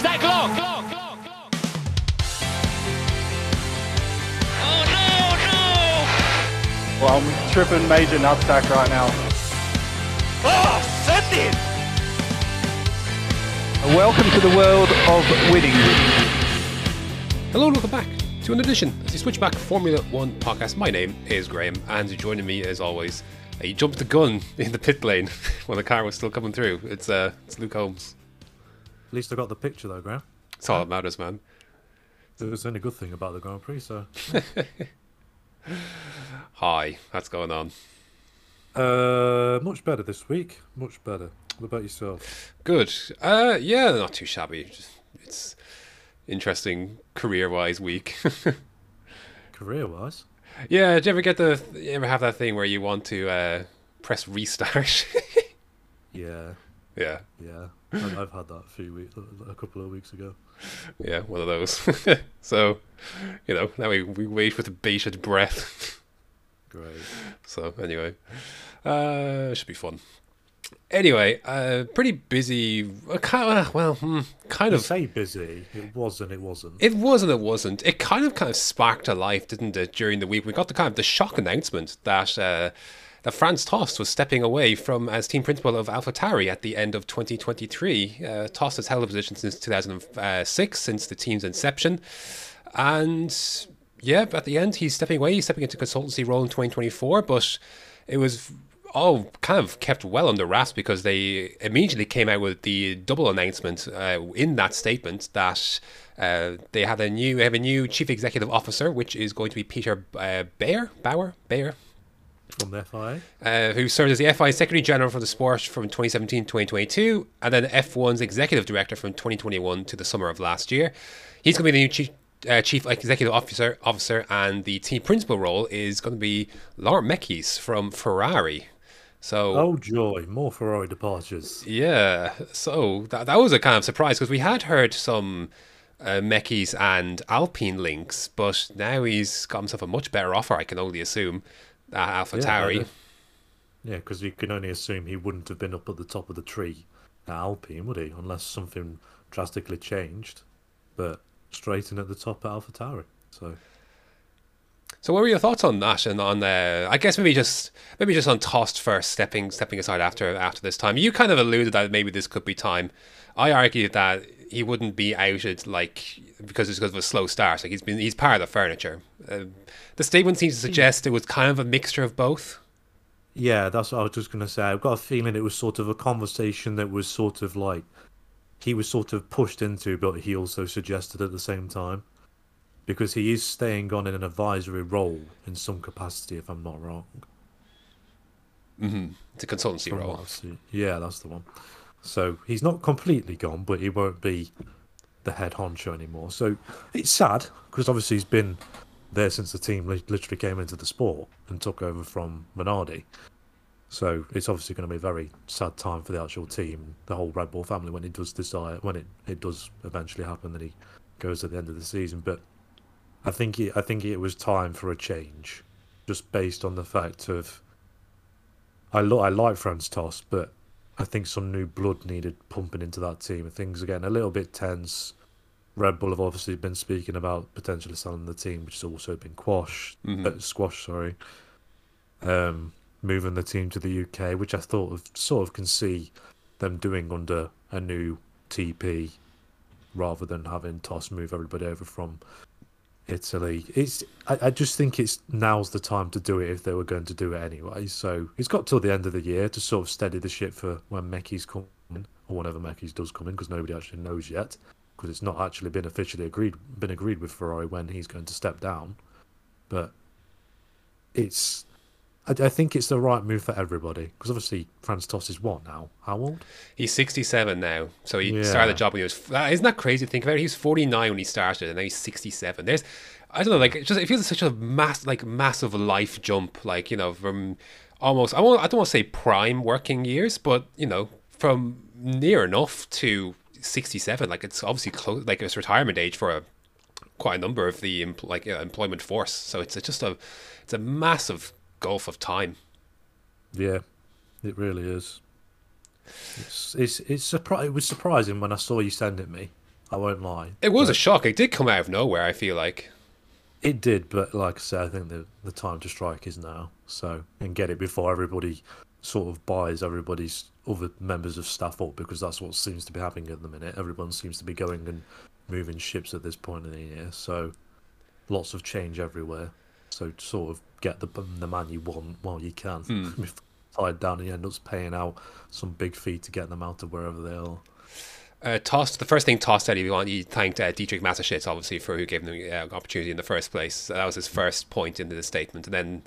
Is that Glock? Glock, Glock, Glock. Oh no, no! Well, I'm tripping major nutsack right now. Oh, send it! Welcome to the world of winning. Hello and welcome back to an edition of the Switchback Formula One podcast. My name is Graham, and joining me as always, he jumped the gun in the pit lane when the car was still coming through. It's uh, it's Luke Holmes. At least I got the picture though, Graham. It's all that matters, man. It was the only good thing about the Grand Prix, so. Hi, what's going on? uh, much better this week. Much better. What about yourself? Good. Uh, yeah, not too shabby. Just, it's interesting career-wise week. Career wise? yeah, do you ever get the? You ever have that thing where you want to uh, press restart? Yeah, yeah. yeah. I've I've had that a few weeks, a couple of weeks ago. Yeah, one of those. so, you know, now we, we wait with bated breath. Great. so, anyway, uh, should be fun. Anyway, uh, pretty busy. Uh, kind of, well, hmm, kind You of. say busy. It was and it wasn't. It was and it wasn't. It kind of kind of sparked a life, didn't it? During the week, we got the kind of the shock announcement that uh, that Franz Tost was stepping away from as team principal of AlphaTauri at the end of 2023. Uh, Tost has held a position since 2006, since the team's inception, and yeah, at the end he's stepping away. He's stepping into consultancy role in 2024, but it was all kind of kept well under wraps because they immediately came out with the double announcement uh, in that statement that uh, they had a new have a new chief executive officer, which is going to be Peter uh, Bayer Bauer Bayer, From the FIA? uh, who served as the FI Secretary General for the sport from 2017 to 2022, and then F1's Executive Director from 2021 to the summer of last year. He's going to be the new chief. Uh, chief executive officer, officer, and the team principal role is going to be Laurent Mekies from Ferrari. So Oh, joy. More Ferrari departures. yeah, so that, that was a kind of surprise because we had heard some uh, Mekies and Alpine links, but now he's got himself a much better offer, I can only assume, Alpha Yeah, Tauri. Yeah, because you can only assume he wouldn't have been up at the top of the tree at Alpine, would he? Unless something drastically changed. But straight in at the top at Alpha Tauri. So. So, what were your thoughts on that? And on, uh, I guess maybe just maybe just on Tost first, stepping stepping aside after after this time. You kind of alluded that maybe this could be time. I argued that he wouldn't be outed like because it's because of a slow start. Like he's been he's part of the furniture. Uh, the statement seems to suggest it was kind of a mixture of both. Yeah, that's what I was just going to say. I've got a feeling it was sort of a conversation that was sort of like he was sort of pushed into, but he also suggested at the same time. Because he is staying on in an advisory role in some capacity, if I'm not wrong. It's a consultancy from role. what I've seen. Yeah, that's the one. So he's not completely gone, but he won't be the head honcho anymore. So it's sad because obviously he's been there since the team literally came into the sport and took over from Minardi. So it's obviously going to be a very sad time for the actual team, the whole Red Bull family, when it does decide, when it, it does eventually happen that he goes at the end of the season. But I think it, I think it was time for a change, just based on the fact of I lo- I like Franz Tost, but I think some new blood needed pumping into that team. Things are getting a little bit tense. Red Bull have obviously been speaking about potentially selling the team, which has also been quashed, uh, squashed. Sorry, um, moving the team to the UK, which I thought of, sort of can see them doing under a new TP, rather than having Tost move everybody over from Italy. It's I, I just think it's now's the time to do it if they were going to do it anyway. So it's got till the end of the year to sort of steady the ship for when Mekies come in, or whenever Mekies does come in, because nobody actually knows yet, because it's not actually been officially agreed been agreed with Ferrari when he's going to step down. But it's I, I think it's the right move for everybody because obviously Franz Tost is what now? How old? He's 67 now, so he Yeah. started the job when he was. Uh, isn't that crazy to think about? He was 49 when he started, and now he's 67. There's, I don't know, like it just it feels such a mass, like massive life jump, like you know, from almost I won't, I don't want to say prime working years, but you know, from near enough to 67. Like it's obviously close, like it's retirement age for a quite a number of the like uh, employment force. So it's, it's just a, it's a massive gulf of time. Yeah, it really is. It's it's it's surpri- It was surprising when I saw you send it me I won't lie. It was But a shock. It did come out of nowhere. I feel like. It did, but like I said, I think the the time to strike is now. So and get it before everybody sort of buys everybody's other members of staff up because that's what seems to be happening at the minute. Everyone seems to be going and moving ships at this point in the year. So lots of change everywhere. So sort of get the the man you want while you can. Before tied down and you end up paying out some big fee to get them out of wherever they are. Uh, Tost, the first thing Tost said he wanted, he thanked uh, Dietrich Mateschitz, obviously, for who gave him the uh, opportunity in the first place. That was his first point in the statement. And then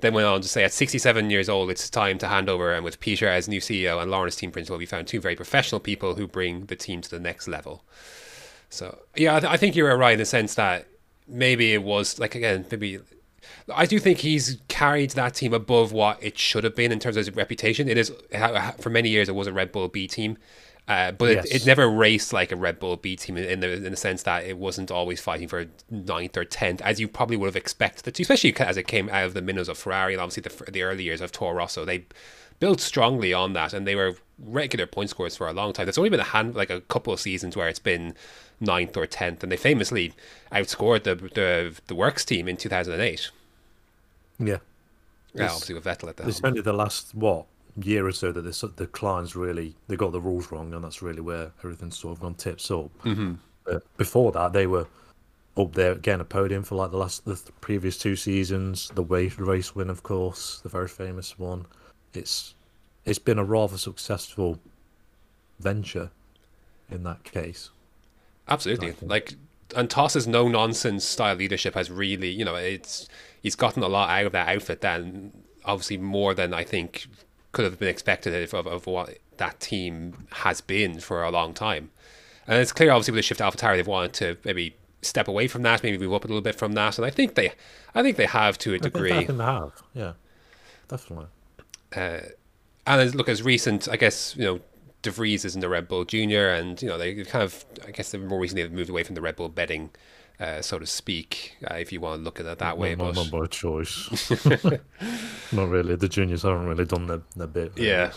then went on to say, at 67 years old, it's time to hand over. And with Peter as new CEO and Lauren as team principal, we found two very professional people who bring the team to the next level. So, yeah, I, th- I think you're right in the sense that maybe it was, like, again, maybe. I do think he's carried that team above what it should have been in terms of his reputation. It is, for many years, it was a Red Bull B team. Uh, but Yes. it, it never raced like a Red Bull B team in, the in the sense that it wasn't always fighting for ninth or tenth, as you probably would have expected especially as it came out of the minnows of Ferrari and obviously the, the early years of Toro Rosso. They built strongly on that, and they were regular point scorers for a long time. There's only been a hand like a couple of seasons where it's been ninth or tenth, and they famously outscored the the, the Works team in 2008. Yeah. Yeah, obviously with Vettel at the It's only the last what year or so that this the clients really they got the rules wrong, and that's really where everything's sort of gone tips up. Mm-hmm. But before that, they were up there getting a podium for like the last the th- previous two seasons. The race race win, of course, the very famous one. It's it's been a rather successful venture in that case. Absolutely. Like, and Tost's no nonsense style leadership has really, you know, it's he's gotten a lot out of that outfit. Then obviously more than I think could have been expected of, of, of what that team has been for a long time. And it's clear, obviously, with the shift to AlphaTauri, they've wanted to maybe step away from that, maybe move up a little bit from that. And I think they, I think they have to a degree. I think they have, yeah, definitely. And as, look as recent, I guess you know De Vries is in the Red Bull Junior, and you know they kind of, I guess more recently have moved away from the Red Bull betting, uh, so to speak, uh, if you want to look at it that way. not, but not by choice. not really. The juniors haven't really done their, their bit. really. yeah,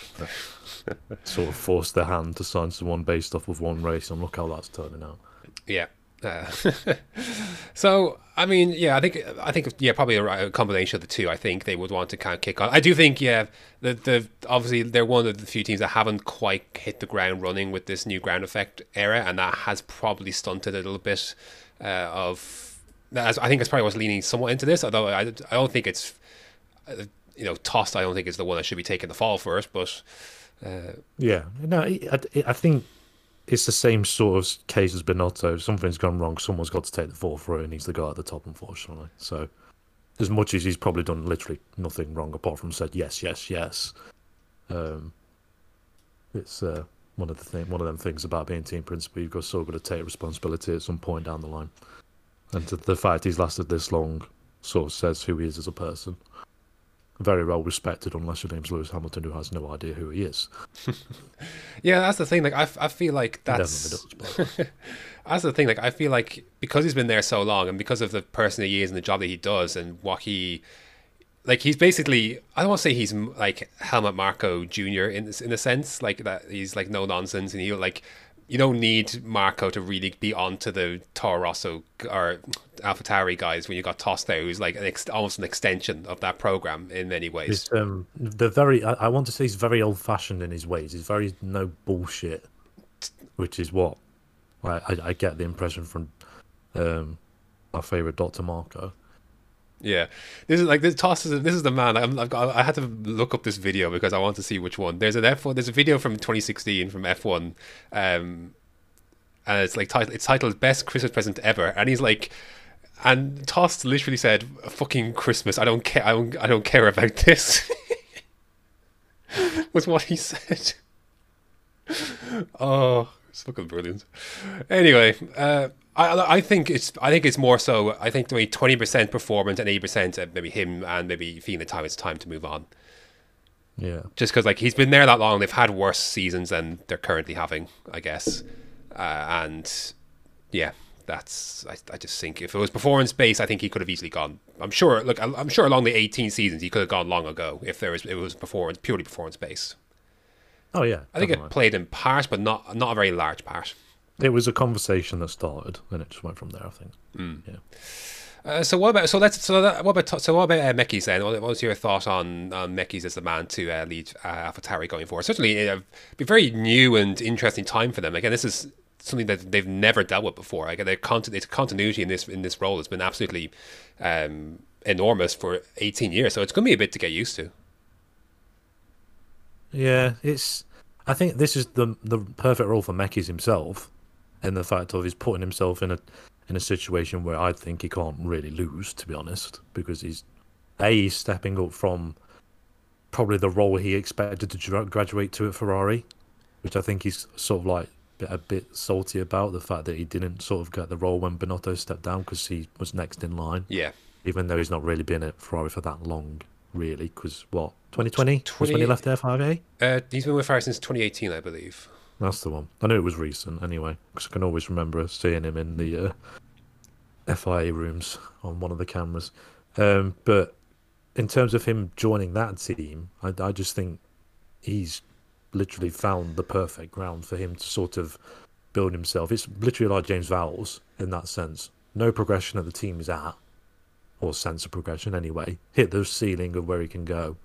sort of forced their hand to sign someone based off of one race, and look how that's turning out. yeah. Uh, so I mean, yeah, I think I think yeah, probably a, a combination of the two. I think they would want to kind of kick on. I do think yeah, the the obviously they're one of the few teams that haven't quite hit the ground running with this new ground effect era, and that has probably stunted a little bit uh, of. I think it's probably what's leaning somewhat into this. Although I, I don't think it's uh, you know Tost. I don't think it's the one that should be taking the fall first, but. Yeah, no, I- I think it's the same sort of case as Binotto. Something's gone wrong, someone's got to take the fall it, and he's the guy at the top, unfortunately. So, as much as he's probably done literally nothing wrong apart from said yes, yes, yes, um, it's uh, one of the thing, one of them things about being team principal. You've got so got to take responsibility at some point down the line, and the fact he's lasted this long sort of says who he is as a person. Very well respected, unless your name's Lewis Hamilton, who has no idea who he is. Yeah, that's the thing. Like, I, I feel like that's does, that's the thing. Like, I feel like because he's been there so long, and because of the person he is and the job that he does, and what he, like, he's basically. I don't want to say he's like Helmut Marko Jr. in this, in a sense, like that he's like no nonsense, and he like. You don't need Marko to really be onto the Toro Rosso or AlphaTauri guys when you got Tost there, who's like an ex- almost an extension of that program in many ways. Um the very I, I want to say he's very old fashioned in his ways. He's very no bullshit, which is what I I, I get the impression from um our favorite Doctor Marko. Yeah, this is like this Tost is this is the man. I'm, I've got, I had to look up this video because I want to see which one. There's an F1. There's a video from 2016 from F1, um, and it's like it's titled "Best Christmas Present Ever," and he's like, and Tost literally said, "Fucking Christmas! I don't care. I don't. I don't care about this." was what he said. oh, it's fucking brilliant. Anyway, uh, I I think it's I think it's more so. I think maybe twenty percent performance and eighty percent maybe him and maybe feeling the time it's time to move on. Yeah, Just because like he's been there that long, they've had worse seasons than they're currently having, I guess. Uh, and yeah, that's I, I just think if it was performance based, I think he could have easily gone. I'm sure. Look, I'm sure along the 18 seasons he could have gone long ago if there was it was performance purely performance based. oh yeah. I think it played in part, but not not a very large part. It was a conversation that started, and it just went from there. I think. Yeah. Uh, so what about so let's so that, what about so what about uh, Mekies then? What what was your thought on on Mekies as the man to uh, lead uh, AlphaTauri going forward? Certainly, it'd be a very new and interesting time for them. Again, this is something that they've never dealt with before. Like their conti- its continuity in this in this role has been absolutely um, enormous for 18 years. So it's going to be a bit to get used to. Yeah, it's. I think this is the the perfect role for Mekies himself, and the fact of he's putting himself in a in a situation where I think he can't really lose, to be honest, because he's a he's stepping up from probably the role he expected to graduate to at Ferrari, which I think he's sort of like a bit salty about the fact that he didn't sort of get the role when Binotto stepped down because he was next in line, Yeah. even though he's not really been at Ferrari for that long, really. Because what 2020 was when 20 he left FIA. Uh, he's been with Ferrari since 2018, I believe. That's the one. I knew it was recent anyway, because I can always remember seeing him in the uh, FIA rooms on one of the cameras. Um, but in terms of him joining that team, I, I just think he's literally found the perfect ground for him to sort of build himself. It's literally like James Vowles in that sense. No progression that the team is at, or sense of progression anyway. Hit the ceiling of where he can go,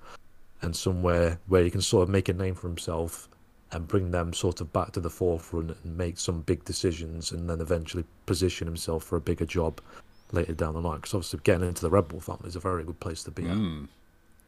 and somewhere where he can sort of make a name for himself and bring them sort of back to the forefront and make some big decisions and then eventually position himself for a bigger job later down the line. Because obviously, getting into the Red Bull family is a very good place to be at.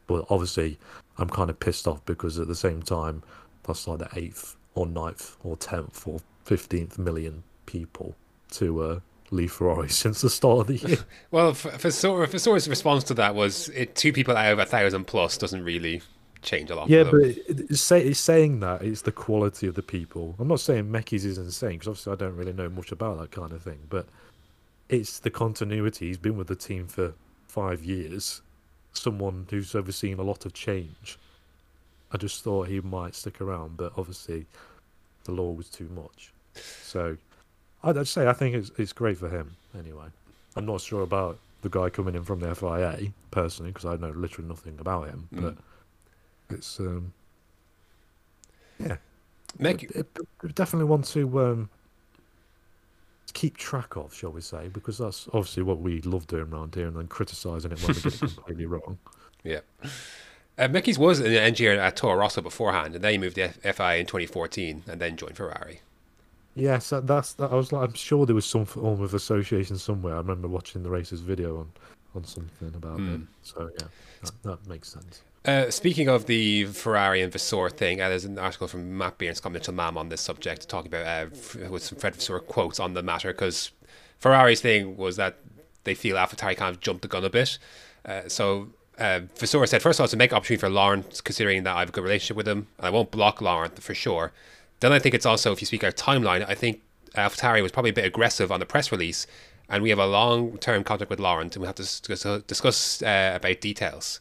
But obviously, I'm kind of pissed off because at the same time, that's like the eighth or ninth or tenth or fifteenth million people to uh, leave Ferrari since the start of the year. Well, for Vasseur- Vasseur's response to that was it, two people out of a thousand plus doesn't really change a lot. Yeah, but it's, say, it's saying that it's the quality of the people. I'm not saying Mekies is insane because obviously I don't really know much about that kind of thing, but it's the continuity. He's been with the team for five years. Someone who's overseen a lot of change. I just thought he might stick around, but obviously the law was too much. So I'd, I'd say I think it's it's great for him anyway. I'm not sure about the guy coming in from the FIA personally because I know literally nothing about him, Mm. but it's um yeah. Meg, it, it- it definitely want to um keep track of shall we say because that's obviously what we love doing around here and then criticizing it when we get it completely wrong. Yeah. Uh, Mekies was an engineer at Toro Rosso beforehand, and then he moved to FI in 2014, and then joined Ferrari. yes that, that's that i was like i'm sure there was some form of association somewhere. I remember watching the races video on on something about it so yeah that, that makes sense Uh, speaking of the Ferrari and Vasseur thing, uh, there's an article from Matt Beer and Scott Mitchell-Malm on this subject, talking about uh, with some Fred Vasseur quotes on the matter, because Ferrari's thing was that they feel AlphaTauri kind of jumped the gun a bit. Uh, so uh, Vasseur said, first of all, it's a make opportunity for Laurent, considering that I have a good relationship with him, and I won't block Laurent for sure. Then I think it's also, if you speak our timeline, I think AlphaTauri was probably a bit aggressive on the press release, and we have a long-term contract with Laurent, and we have to discuss, discuss uh, about details.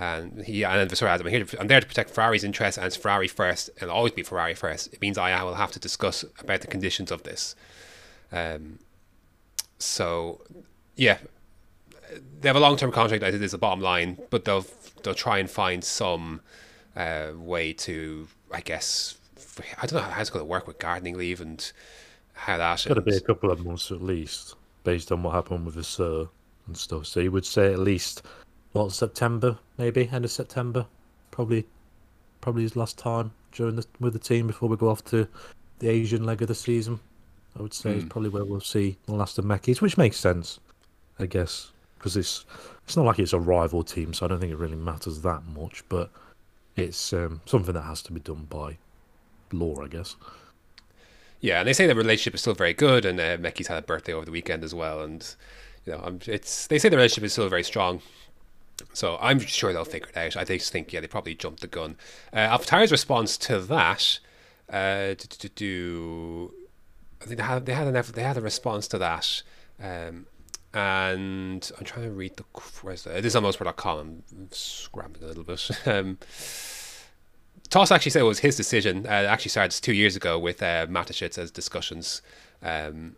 And he and Vasseur adds, I'm here. To, I'm there to protect Ferrari's interests, and it's Ferrari first, and it'll always be Ferrari first. It means I will have to discuss about the conditions of this. Um, so, yeah, they have a long-term contract. I think is the bottom line, but they'll they'll try and find some uh, way to, I guess, I don't know how it's going to work with gardening leave and how that. it's got to be a couple of months at least based on what happened with the sir and stuff so you would say at least what september maybe end of september. Probably probably his last time during the with the team before we go off to the asian leg of the season. I would say is probably where we'll see the last of Mekies, which makes sense i guess because it's it's not like it's a rival team so i don't think it really matters that much but it's um, something that has to be done by law i guess. Yeah, and they say the relationship is still very good, and uh, had a birthday over the weekend as well, and you know, I'm, it's they say the relationship is still very strong. So I'm sure they'll figure it out. I just think yeah, they probably jumped the gun. Uh, response to that, uh, to, to do, I think they had they had an eff- they had a response to that, um, and I'm trying to read the where's the, this is on motorsport.com. I'm scrambling a little bit. Um, Tost actually said it was his decision. Uh, actually started two years ago with uh, Mateschitz as discussions. Um,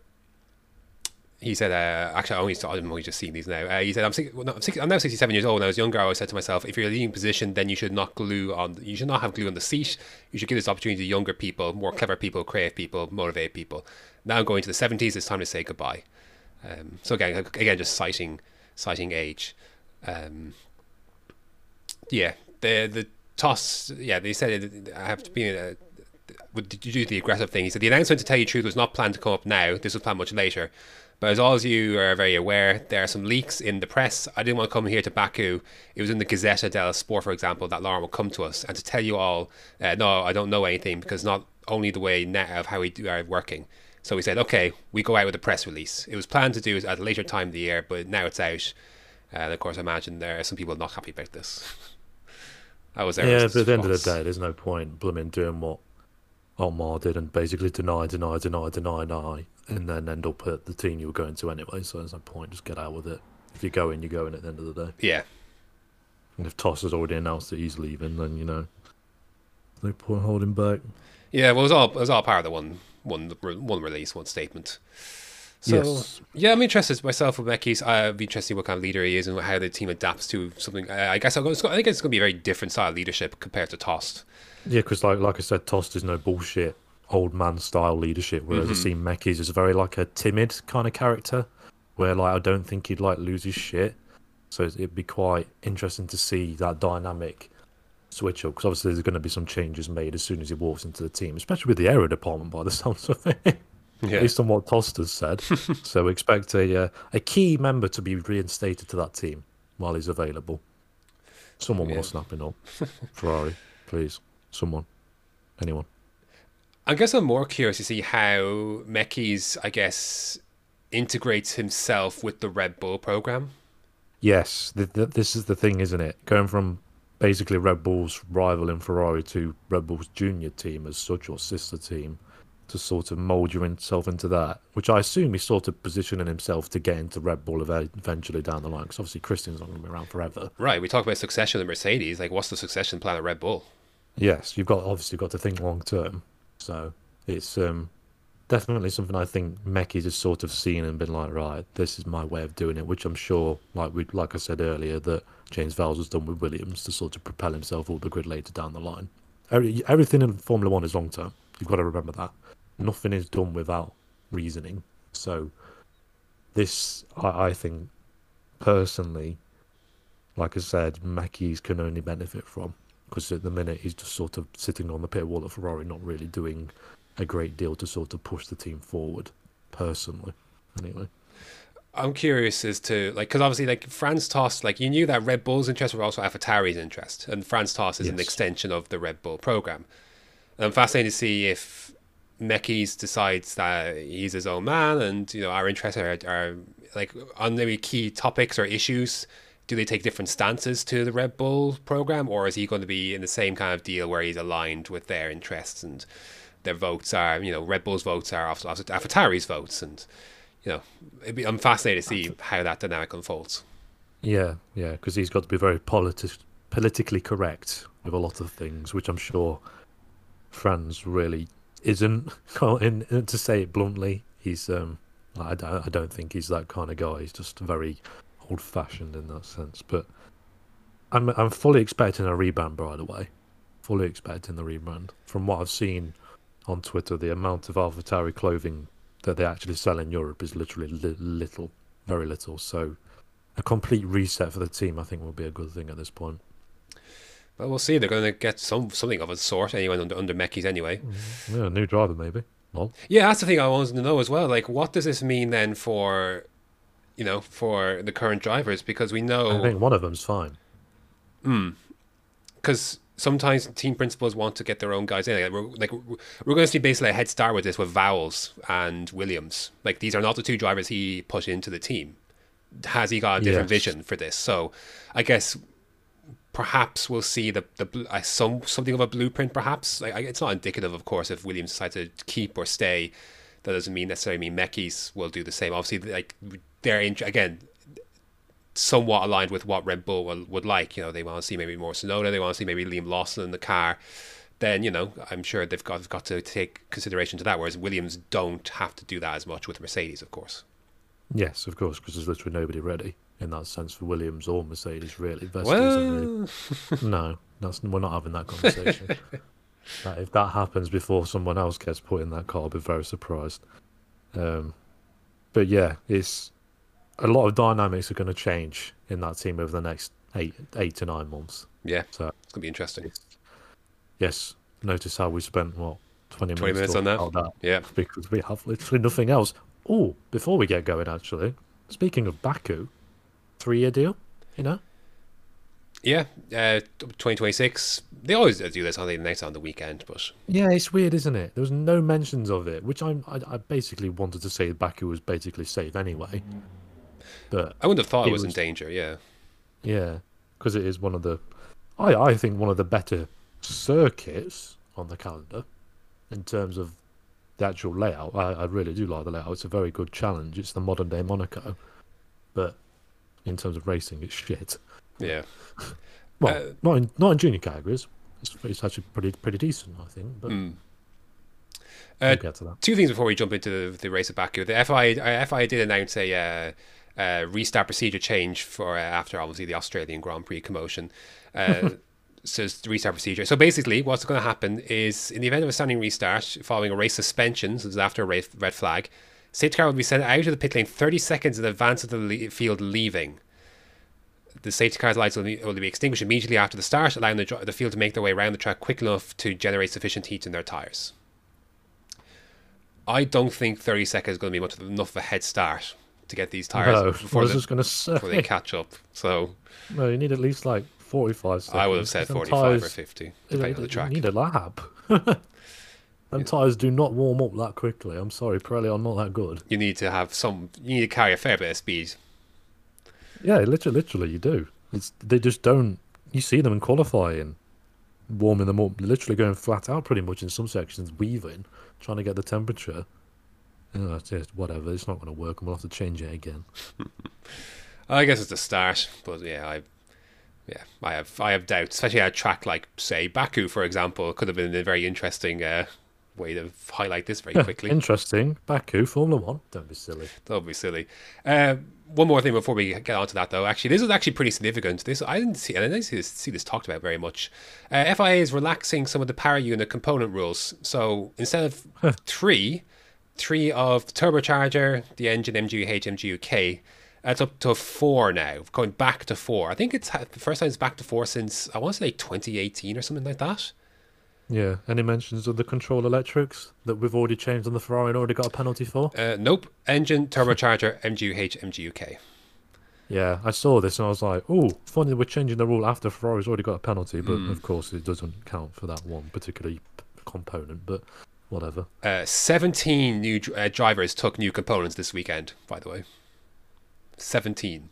he said, uh, actually, I only saw, I'm only just seeing these now. Uh, he said, I'm, six, well, no, I'm, six, I'm now 67 years old. When I was younger, I always said to myself, if you're in a leading position, then you should not glue on, you should not have glue on the seat. You should give this opportunity to younger people, more clever people, creative people, motivated people. Now I'm going to the 70s, it's time to say goodbye. Um, so again, again, just citing, citing age. Um, yeah, the the Tost. Yeah, they said I have to be. A, would do the aggressive thing. He said the announcement, to tell you the truth, was not planned to come up now. This was planned much later. But as all of you are very aware, there are some leaks in the press. I didn't want to come here to Baku. It was in the Gazzetta dello Sport, for example, that Lauren will come to us and to tell you all, uh, no, I don't know anything because not only the way net of how we do are working. So we said, okay, we go out with a press release. It was planned to do it at a later time of the year, but now it's out. And of course, I imagine there are some people not happy about this. that was their Yeah, but at the end of the day, there's no point blooming doing what Omar did and basically deny, deny, deny, deny, deny, and then end up at the team you were going to anyway. So there's no point. Just get out with it. If you go in, you go in at the end of the day. Yeah, And if Tost has already announced that he's leaving, then you know, no point holding back. yeah. Well, it was all it was all part of the one one one release, one statement. So Yes. yeah, I'm interested myself with Mekies. I'd be interested in what kind of leader he is and how the team adapts to something. Uh, I guess I'll go- I think it's going to be a very different style of leadership compared to Tost. Yeah, because like like I said, Tost is no bullshit old man style leadership, whereas I see Mekies as very like a timid kind of character, where like I don't think he'd like lose his shit. So it'd be quite interesting to see that dynamic switch up because obviously there's going to be some changes made as soon as he walks into the team, especially with the aero department by the sounds of it. Yeah. Based on what Tost has said, so expect a uh, a key member to be reinstated to that team while he's available. Someone Yeah. will snap him up. Ferrari, please, someone, anyone. I guess I'm more curious to see how Mekies, I guess, integrates himself with the Red Bull program. Yes, th- th- this is the thing, isn't it? Going from basically Red Bull's rival in Ferrari to Red Bull's junior team as such, or sister team, to sort of mould himself into that, which I assume he's sort of positioning himself to get into Red Bull eventually down the line, because obviously Christian's not going to be around forever. Right. We talk about succession at Mercedes. Like, what's the succession plan at Red Bull? Yes, you've got obviously got to think long term, so it's um, definitely something I think Mekies has sort of seen and been like, right, this is my way of doing it, which I'm sure, like we, like I said earlier, that James Vowles has done with Williams to sort of propel himself up the grid later down the line. Every, everything in Formula One is long term. You've got to remember that. Nothing is done without reasoning. So, this I, I think personally, like I said, Mekies can only benefit from because at the minute he's just sort of sitting on the pit wall at Ferrari, not really doing a great deal to sort of push the team forward. Personally, anyway. I'm curious as to like because obviously like Franz Tost like you knew that Red Bull's interest were also AlphaTauri's interest and Franz Tost is an extension of the Red Bull program. And I'm fascinated to see if Mekies decides that he's his own man and you know our interests are, are like on maybe key topics or issues. Do they take different stances to the Red Bull program or is he going to be in the same kind of deal where he's aligned with their interests and their votes are you know Red Bull's votes are AlphaTauri's votes and you know, be, I'm fascinated to see how that dynamic unfolds. Yeah, yeah, because he's got to be very politi- politically correct with a lot of things, which I'm sure Franz really isn't. In, in- to say it bluntly, he's um, I I don't think he's that kind of guy. He's just very old-fashioned in that sense. But I'm I'm fully expecting a rebrand, by the way. Fully expecting the rebrand. From what I've seen on Twitter, the amount of AlphaTauri clothing that they actually sell in Europe is literally li- little, very little. So a complete reset for the team, I think, will be a good thing at this point. But we'll see. They're going to get some something of a sort anyway under under Mekies anyway. Mm-hmm. Yeah, new driver maybe. Well, Yeah, that's the thing I wanted to know as well. Like, what does this mean then for, you know, for the current drivers? Because we know. I think one of them's fine. Hmm. Because sometimes team principals want to get their own guys in. Like, we're, like we're we're going to see basically a head start with this with Vowles and Williams. Like these are not the two drivers he put into the team. Has he got a different Yes. vision for this? So, I guess perhaps we'll see the the uh, some something of a blueprint. Perhaps like it's not indicative, of course, if Williams decides to keep or stay. That doesn't mean necessarily mean Mekies will do the same. Obviously, like they're in, again somewhat aligned with what Red Bull will, would like. You know, they want to see maybe more Tsunoda, they want to see maybe Liam Lawson in the car. Then you know, I'm sure they've got got to take consideration to that. Whereas Williams don't have to do that as much with Mercedes, of course. Yes, of course, because there's literally nobody ready in that sense for Williams or Mercedes, really. Vettel isn't really Well, No, that's we're not having that conversation. That- if that happens before someone else gets put in that car, I'll be very surprised. Um, but yeah, it's a lot of dynamics are going to change in that team over the next eight, eight to nine months. yeah, So it's gonna be interesting. yes, notice how we spent what twenty minutes, 20 minutes on that? Yeah. because we have literally nothing else. Oh, before we get going, actually, speaking of Baku, three-year deal. You know, Yeah, uh, 2026. They always do this on the next on the weekend, but Yeah, it's weird, isn't it? There was no mentions of it, which I'm, I, I basically wanted to say Baku was basically safe anyway. But I wouldn't have thought it, It was, in danger. Yeah, yeah, because it is one of the, I, I think one of the better circuits on the calendar in terms of the actual layout. I, I really do like the layout. It's a very good challenge. It's the modern day Monaco, but in terms of racing, it's shit. yeah. Well, Uh, not in not in junior categories. It's, it's actually pretty pretty decent, I think. But Mm. we'll Uh, that. two things before we jump into the, the race of Baku. The FIA, uh, FIA did announce a uh, uh, restart procedure change for uh, after obviously the Australian Grand Prix commotion. Uh, so it's the restart procedure. So basically, what's going to happen is in the event of a standing restart following a race suspension, so this is after a red, flag, safety car will be sent out of the pit lane 30 seconds in advance of the le- field leaving. The safety car's lights will be, will be extinguished immediately after the start, allowing the, the field to make their way around the track quick enough to generate sufficient heat in their tyres. I don't think 30 seconds is going to be much of enough of a head start to get these tyres No, before, they, before they catch up. So No, you need at least like 45 seconds. I would have said Them 45 or tyres- 50, you depending on the you track. need a lap. Them tyres do not warm up that quickly. I'm sorry, Pirelli are not that good. You need to have some, you need to carry a fair bit of speed. Yeah, literally, literally, you do. It's they just don't. You see them in qualifying, warming them up, literally going flat out pretty much in some sections, weaving, trying to get the temperature. Yeah, it's just whatever. It's not going to work, and we'll have to change it again. I guess it's a start, but yeah, I, yeah, I have, I have doubts, especially at a track like, say, Baku, for example, could have been a very interesting uh, way to highlight this very quickly. Interesting. Baku, Formula One. Don't be silly. Would be silly. Uh, one more thing before we get onto that, though. Actually, this is actually pretty significant. This I didn't see, I didn't see this, see this talked about very much. Uh, FIA is relaxing some of the power unit component rules. So instead of three, three of the turbocharger, the engine, MGUH, MGUK, it's up to four now. Going back to four. I think it's the first time it's back to four since I want to say 2018 or something like that. Yeah. Any mentions of the control electrics that we've already changed on the Ferrari and already got a penalty for? Uh, nope. Engine, turbocharger, MGUH, MGUK. Yeah, I saw this and I was like, oh, funny we're changing the rule after Ferrari's already got a penalty, but of course it doesn't count for that one particular component, but whatever. Uh, 17 new uh, drivers took new components this weekend, by the way. 17.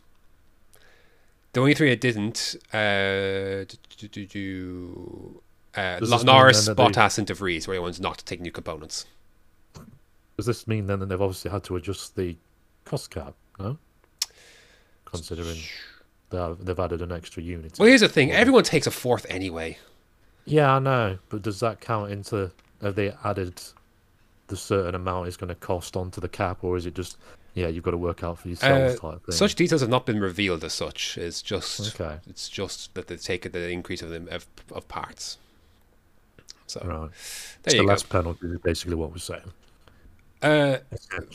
The only three that didn't, uh, do, do, do, uh, Norris, Bottas, and De Vries were the ones not to take new components. Does this mean then that they've obviously had to adjust the cost cap, no? Considering they've added an extra unit. Well, here's the thing everyone takes a fourth anyway. Yeah, I know, but does that count into, have they added the certain amount it's going to cost onto the cap, or is it just, yeah, you've got to work out for yourself? Uh, type thing? such details have not been revealed as such. It's just Okay. it's just that they take the increase of the of, of parts. So Right. there so you go. less penalty is basically what we're saying. Uh,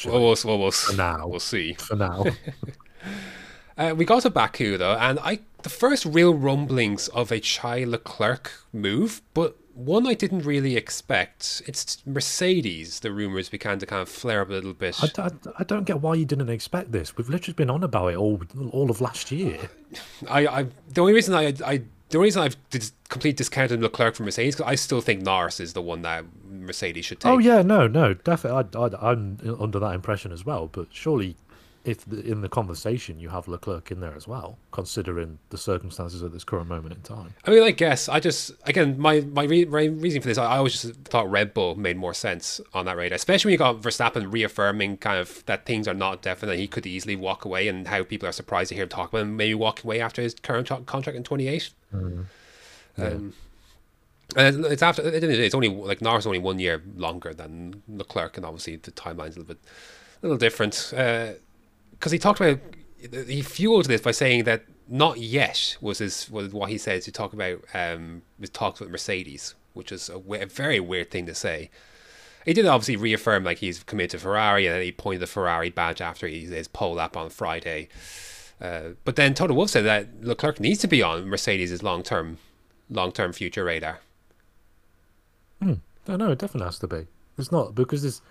well, we'll, well, we'll, now. we'll see. for now. Uh, we got to Baku though, and I the first real rumblings of a Chai Leclerc move, but one I didn't really expect. It's Mercedes. The rumors began to kind of flare up a little bit. I, I, I don't get why you didn't expect this. We've literally been on about it all all of last year. I, I the only reason I, I the reason I've dis- complete discounted Leclerc from Mercedes because I still think Norris is the one that Mercedes should take. Oh yeah, no, no, definitely. I, I, I'm under that impression as well. But surely, if the, in the conversation you have Leclerc in there as well, considering the circumstances at this current moment in time. I mean, I guess I just again my my, re- reason for this, I, I always just thought Red Bull made more sense on that radar, especially when you got Verstappen reaffirming kind of that things are not definite. He could easily walk away, and how people are surprised to hear him talk about him maybe walking away after his current co- contract in twenty eight. Um, and it's after it's only like Norris is only one year longer than Leclerc, and obviously the timeline's a little bit, a little different. Uh, because he talked about he fueled this by saying that not yet was his was what he said to talk about um his talks with Mercedes, which is a, a very weird thing to say. He did obviously reaffirm like he's committed to Ferrari, and then he pointed the Ferrari badge after his, his pole lap on Friday. Uh, but then Toto Wolff said that Leclerc needs to be on Mercedes' long term long term future radar. No, no, it definitely has to be. It's not because there's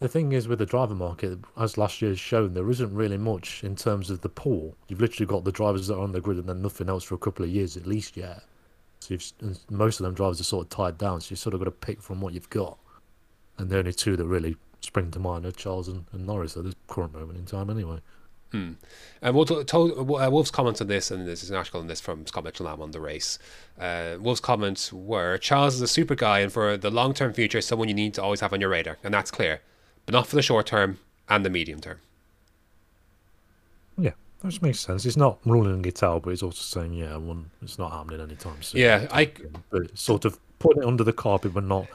the thing is with the driver market, as last year's shown, there isn't really much in terms of the pool. You've literally got the drivers that are on the grid and then nothing else for a couple of years at least yet. So most of them drivers are sort of tied down, so you've sort of got to pick from what you've got. And the only two that really spring to mind are Charles and, and Norris at this current moment in time, anyway. And we'll to, to, uh, Wolff's comments on this, and there's an article on this from Scott Mitchell on the race. Uh, Wolff's comments were Charles is a super guy, and for the long term future, someone you need to always have on your radar, and that's clear, but not for the short term and the medium term. Yeah, that makes sense. It's not ruling it out, but it's also saying, yeah, one, it's not happening anytime soon. Yeah, I but sort of putting it under the carpet, but not,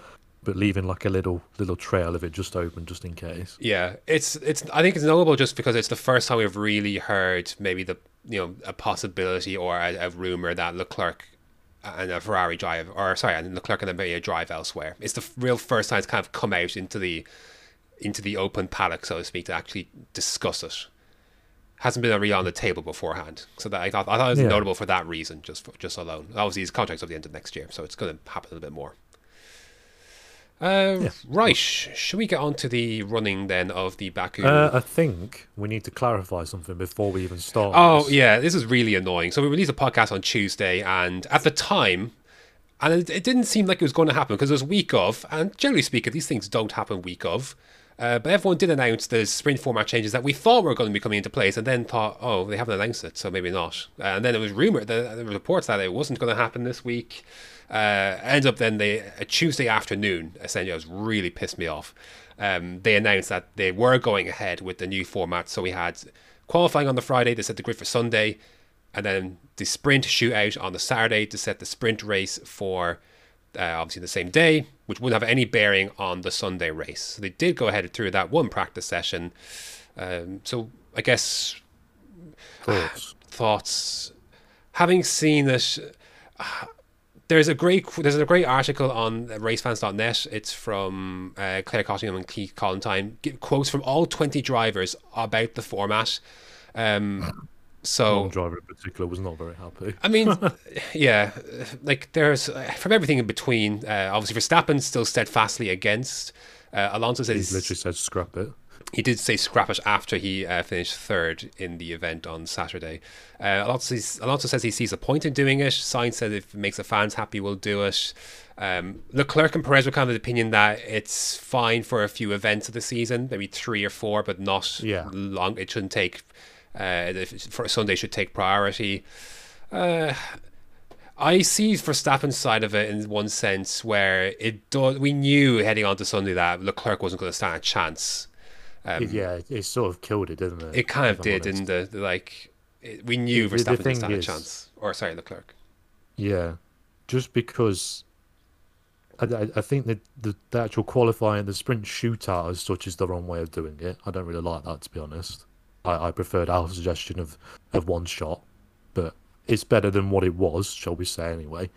but leaving like a little little trail of it just open, just in case. Yeah, it's it's. I think it's notable just because it's the first time we've really heard maybe the you know a possibility or a, a rumor that Leclerc and a Ferrari drive, or sorry, and Leclerc and a drive elsewhere. It's the real first time it's kind of come out into the into the open paddock, so to speak, to actually discuss it. Hasn't been really on the table beforehand, so that I thought I thought it was Yeah. notable for that reason, just for, just alone. Obviously, his contract's up the end of next year, so it's going to happen a little bit more. Uh, Right, should we get on to the running then of the Baku? Uh, I think we need to clarify something before we even start. Oh this. yeah, this is really annoying. So we released a podcast on Tuesday, and at the time, and it, it didn't seem like it was going to happen because it was week of, and generally speaking, these things don't happen week of. Uh, but everyone did announce the sprint format changes that we thought were going to be coming into place, and then thought, oh, they haven't announced it, so maybe not. Uh, and then it was rumored, that, there were reports that it wasn't going to happen this week. Uh, ends up then they a Tuesday afternoon. Essentially, it was really pissed me off. Um, they announced that they were going ahead with the new format, so we had qualifying on the Friday. They set the grid for Sunday, and then the sprint shootout on the Saturday to set the sprint race for uh, obviously the same day, which wouldn't have any bearing on the Sunday race. So they did go ahead through that one practice session. Um, so I guess Thoughts? thoughts, having seen it. uh, There's a great there's a great article on racefans.net. It's from uh, Claire Cottingham and Keith Collantine. Give quotes from all 20 drivers about the format. Um, so One driver in particular was not very happy. I mean, yeah, like there's from everything in between. Uh, obviously, Verstappen still steadfastly against. Uh, Alonso He says literally said scrap it. he did say scrap it after he uh, finished third in the event on Saturday. Uh, Alonso, says, Alonso says he sees a point in doing it. Sainz said if it makes the fans happy, we'll do it. Um, Leclerc and Perez were kind of the opinion that it's fine for a few events of the season, maybe three or four, but not Yeah. long. It shouldn't take. Uh, if- for Sunday should take priority. Uh, I see Verstappen's side of it in one sense where it does. We knew heading on to Sunday that Leclerc wasn't going to stand a chance. It- yeah, it, it sort of killed it, didn't it? Um, It kind of did, honest. didn't it? Like it, we knew The- the Verstappen didn't stand a chance. Or sorry, Leclerc. Yeah, just because I, I, I think that the, the actual qualifying, the sprint shootout as such is the wrong way of doing it. I don't really like that, to be honest. I, I preferred our suggestion of, of one shot, but it's better than what it was, shall we say, anyway.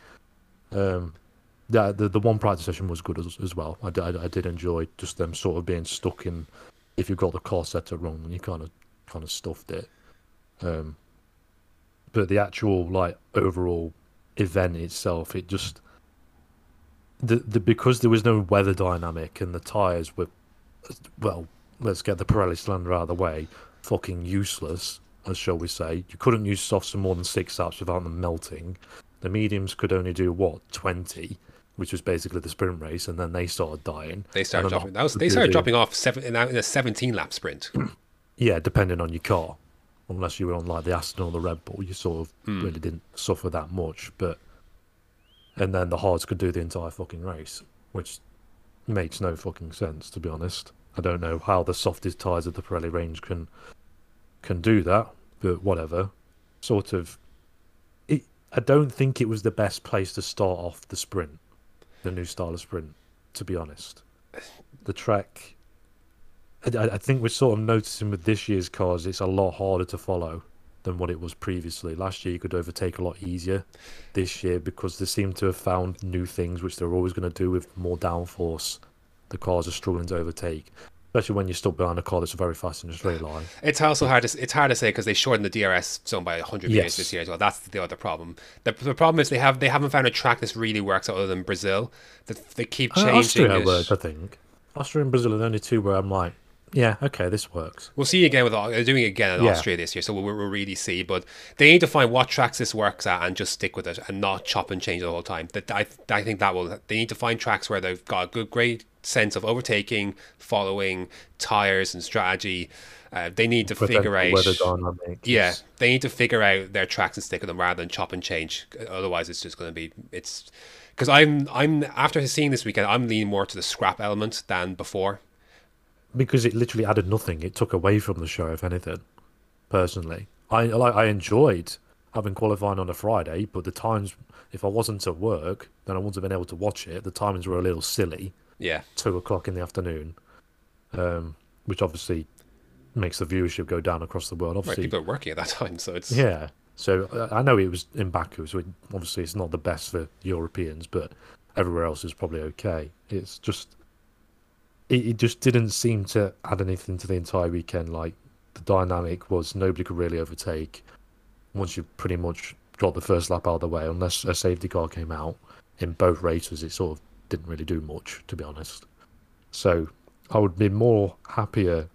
Um, the, the, the one practice session was good as, as well. I did enjoy just them sort of being stuck in, if you've got the car set wrong, and you kind of kind of stuffed it. Um, but the actual like overall event itself, it just the, the because there was no weather dynamic and the tires were well, let's get the Pirelli slander out of the way, fucking useless, as shall we say. You couldn't use softs for more than six laps without them melting. The mediums could only do what twenty, which was basically the sprint race, and then they started dying. They started dropping. was, they started dropping off seven in a, in a 17 lap sprint. Yeah, depending on your car. Unless you were on like the Aston or the Red Bull, you sort of hmm. really didn't suffer that much. But and then the hards could do the entire fucking race, which makes no fucking sense to be honest. I don't know how the softest tires of the Pirelli range can can do that, but whatever. Sort of. It, I don't think it was the best place to start off the sprint, the new style of sprint. To be honest, the track I, I think we're sort of noticing with this year's cars, it's a lot harder to follow than what it was previously. Last year, you could overtake a lot easier. This year, because they seem to have found new things, which they're always going to do with more downforce, the cars are struggling to overtake. Especially when you're stuck behind a car that's very fast in a straight line. It's also hard to it's hard to say because they shortened the DRS zone by 100 meters Yes. this year as well. That's the other problem. The, the problem is they have they haven't found a track that really works other than Brazil. That they keep Uh, changing. Austria it. worked, I think. Austria and Brazil are the only two where I'm like, yeah, okay, this works. We'll see again with they're doing it again in Yeah. Austria this year, so we'll, we'll really see. But they need to find what tracks this works at and just stick with it and not chop and change the whole time. That I I think that will they need to find tracks where they've got a good great sense of overtaking, following, tires and strategy. Uh, they need to Potential figure out. Yeah, they need to figure out their tracks and stick with them rather than chop and change. Otherwise, it's just going to be it's because I'm I'm after seeing this weekend, I'm leaning more to the scrap element than before. Because it literally added nothing. It took away from the show, if anything. Personally, I like I enjoyed having qualifying on a Friday, but the times, if I wasn't at work, then I wouldn't have been able to watch it. The timings were a little silly, Yeah, two o'clock in the afternoon, um, which obviously makes the viewership go down across the world. right. Obviously, People are working at that time, so it's yeah. So uh, I know it was in Baku, so it, obviously it's not the best for Europeans, but everywhere else is probably okay. It's just it, it just didn't seem to add anything to the entire weekend. Like the dynamic was nobody could really overtake once you pretty much got the first lap out of the way, unless a safety car came out. In both races, it sort of didn't really do much, to be honest. So I would be more happier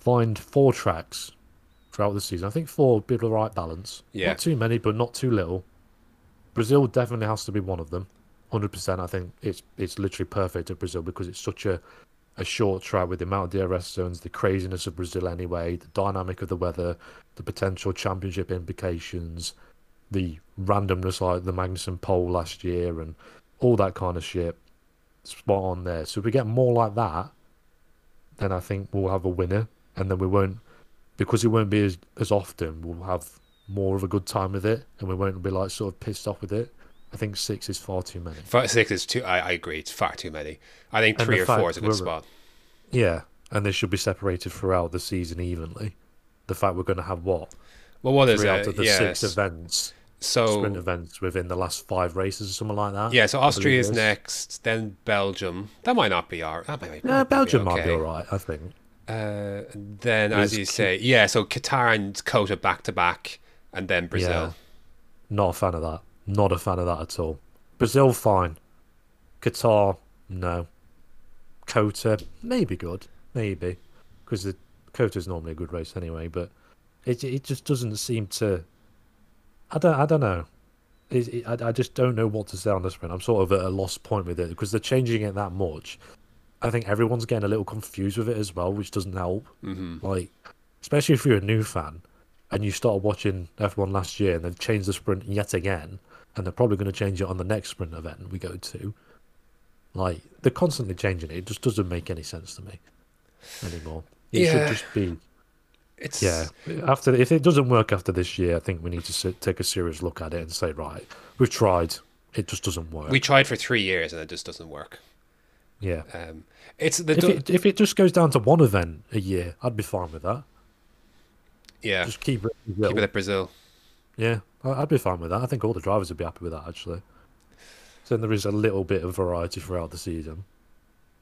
find four tracks throughout the season. I think four would be the right balance. Yeah. Not too many, but not too little. Brazil definitely has to be one of them. Hundred percent. I think it's it's literally perfect at Brazil because it's such a a short track with the amount of DRS zones, the craziness of Brazil anyway, the dynamic of the weather, the potential championship implications, the randomness like the Magnussen pole last year and all that kind of shit. Spot on there. So if we get more like that, then I think we'll have a winner and then we won't because it won't be as, as often, we'll have more of a good time with it and we won't be like sort of pissed off with it. I think six is far too many. Six is too. I, I agree. It's far too many. I think three or four is a good spot. Yeah, and they should be separated throughout the season evenly. The fact we're going to have what Well, what is three it? out of the yes. six events, so sprint events within the last five races or something like that. yeah, so Austria is next, then Belgium. That might not be our. That might, Yeah, might Belgium might be all right. I think. Uh, then, as you say, yeah. So Qatar and COTA back to back, and then Brazil. Yeah. Not a fan of that. Not a fan of that at all. Brazil, fine. Qatar, no. COTA, maybe good, maybe, because the COTA's normally a good race anyway. But it it just doesn't seem to. I don't I don't know. It, it, I I just don't know what to say on this one. I'm sort of at a lost point with it because they're changing it that much. I think everyone's getting a little confused with it as well, which doesn't help. hmm Like, especially if you're a new fan and you started watching F1 last year and they've changed the sprint yet again, and they're probably going to change it on the next sprint event we go to. Like, they're constantly changing it. It just doesn't make any sense to me anymore. It Yeah. should just be, It's yeah. After if it doesn't work after this year, I think we need to sit, take a serious look at it and say, right, we've tried. It just doesn't work. We tried for three years and it just doesn't work. yeah. Um, it's the If it, if it just goes down to one event a year, I'd be fine with that. yeah. Just keep it. Keep it at Brazil. Yeah, I'd be fine with that. I think all the drivers would be happy with that actually. So then there is a little bit of variety throughout the season,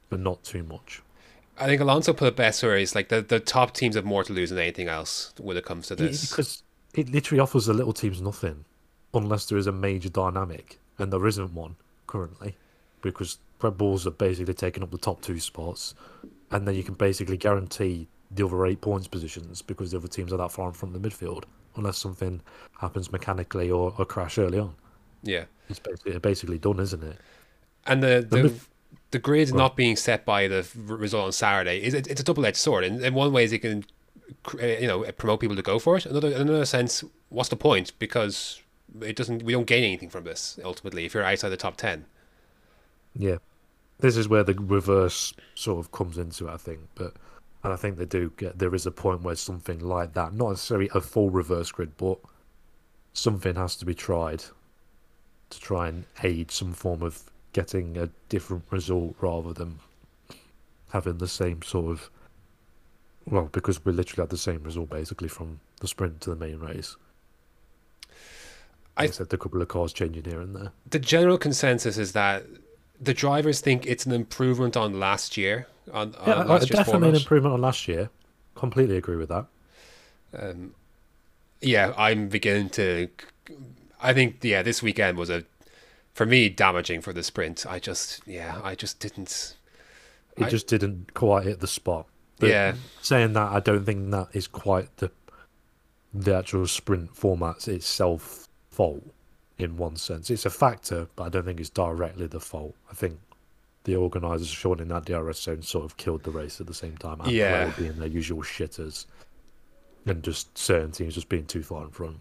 but not too much. I think Alonso put it best where he's like the, the top teams have more to lose than anything else when it comes to this. Because it literally offers the little teams nothing, unless there is a major dynamic, and there isn't one currently, because Red Bulls are basically taking up the top two spots, and then you can basically guarantee the other eight points positions because the other teams are that far in front of the midfield, unless something happens mechanically or a crash early on. yeah. It's basically, basically done, isn't it? And the the, the grid Right. not being set by the result on Saturday is it, it's a double edged sword. In, in one way, is it can uh, you know promote people to go for it. Another in another sense, what's the point? Because it doesn't. We don't gain anything from this ultimately. If you're outside the top ten, Yeah, this is where the reverse sort of comes into it, I think. But and I think they do get there is a point where something like that, not necessarily a full reverse grid, but something has to be tried to try and aid some form of getting a different result rather than having the same sort of Well, because we literally had the same result basically from the sprint to the main race. I- Except a couple of cars changing here and there. the general consensus is that the drivers think it's an improvement on last year. On, Yeah, on uh, last definitely an improvement on last year. Completely agree with that. Um, yeah, I'm beginning to. I think yeah, this weekend was a for me damaging for the sprint. I just yeah, I just didn't. It I- just didn't quite hit the spot. But Yeah. Saying that, I don't think that is quite the the actual sprint format itself fault in one sense. It's a factor, but I don't think it's directly the fault. I think the organisers showing in that DRS zone sort of killed the race at the same time. And Yeah. Being their usual shitters, and just certain teams just being too far in front.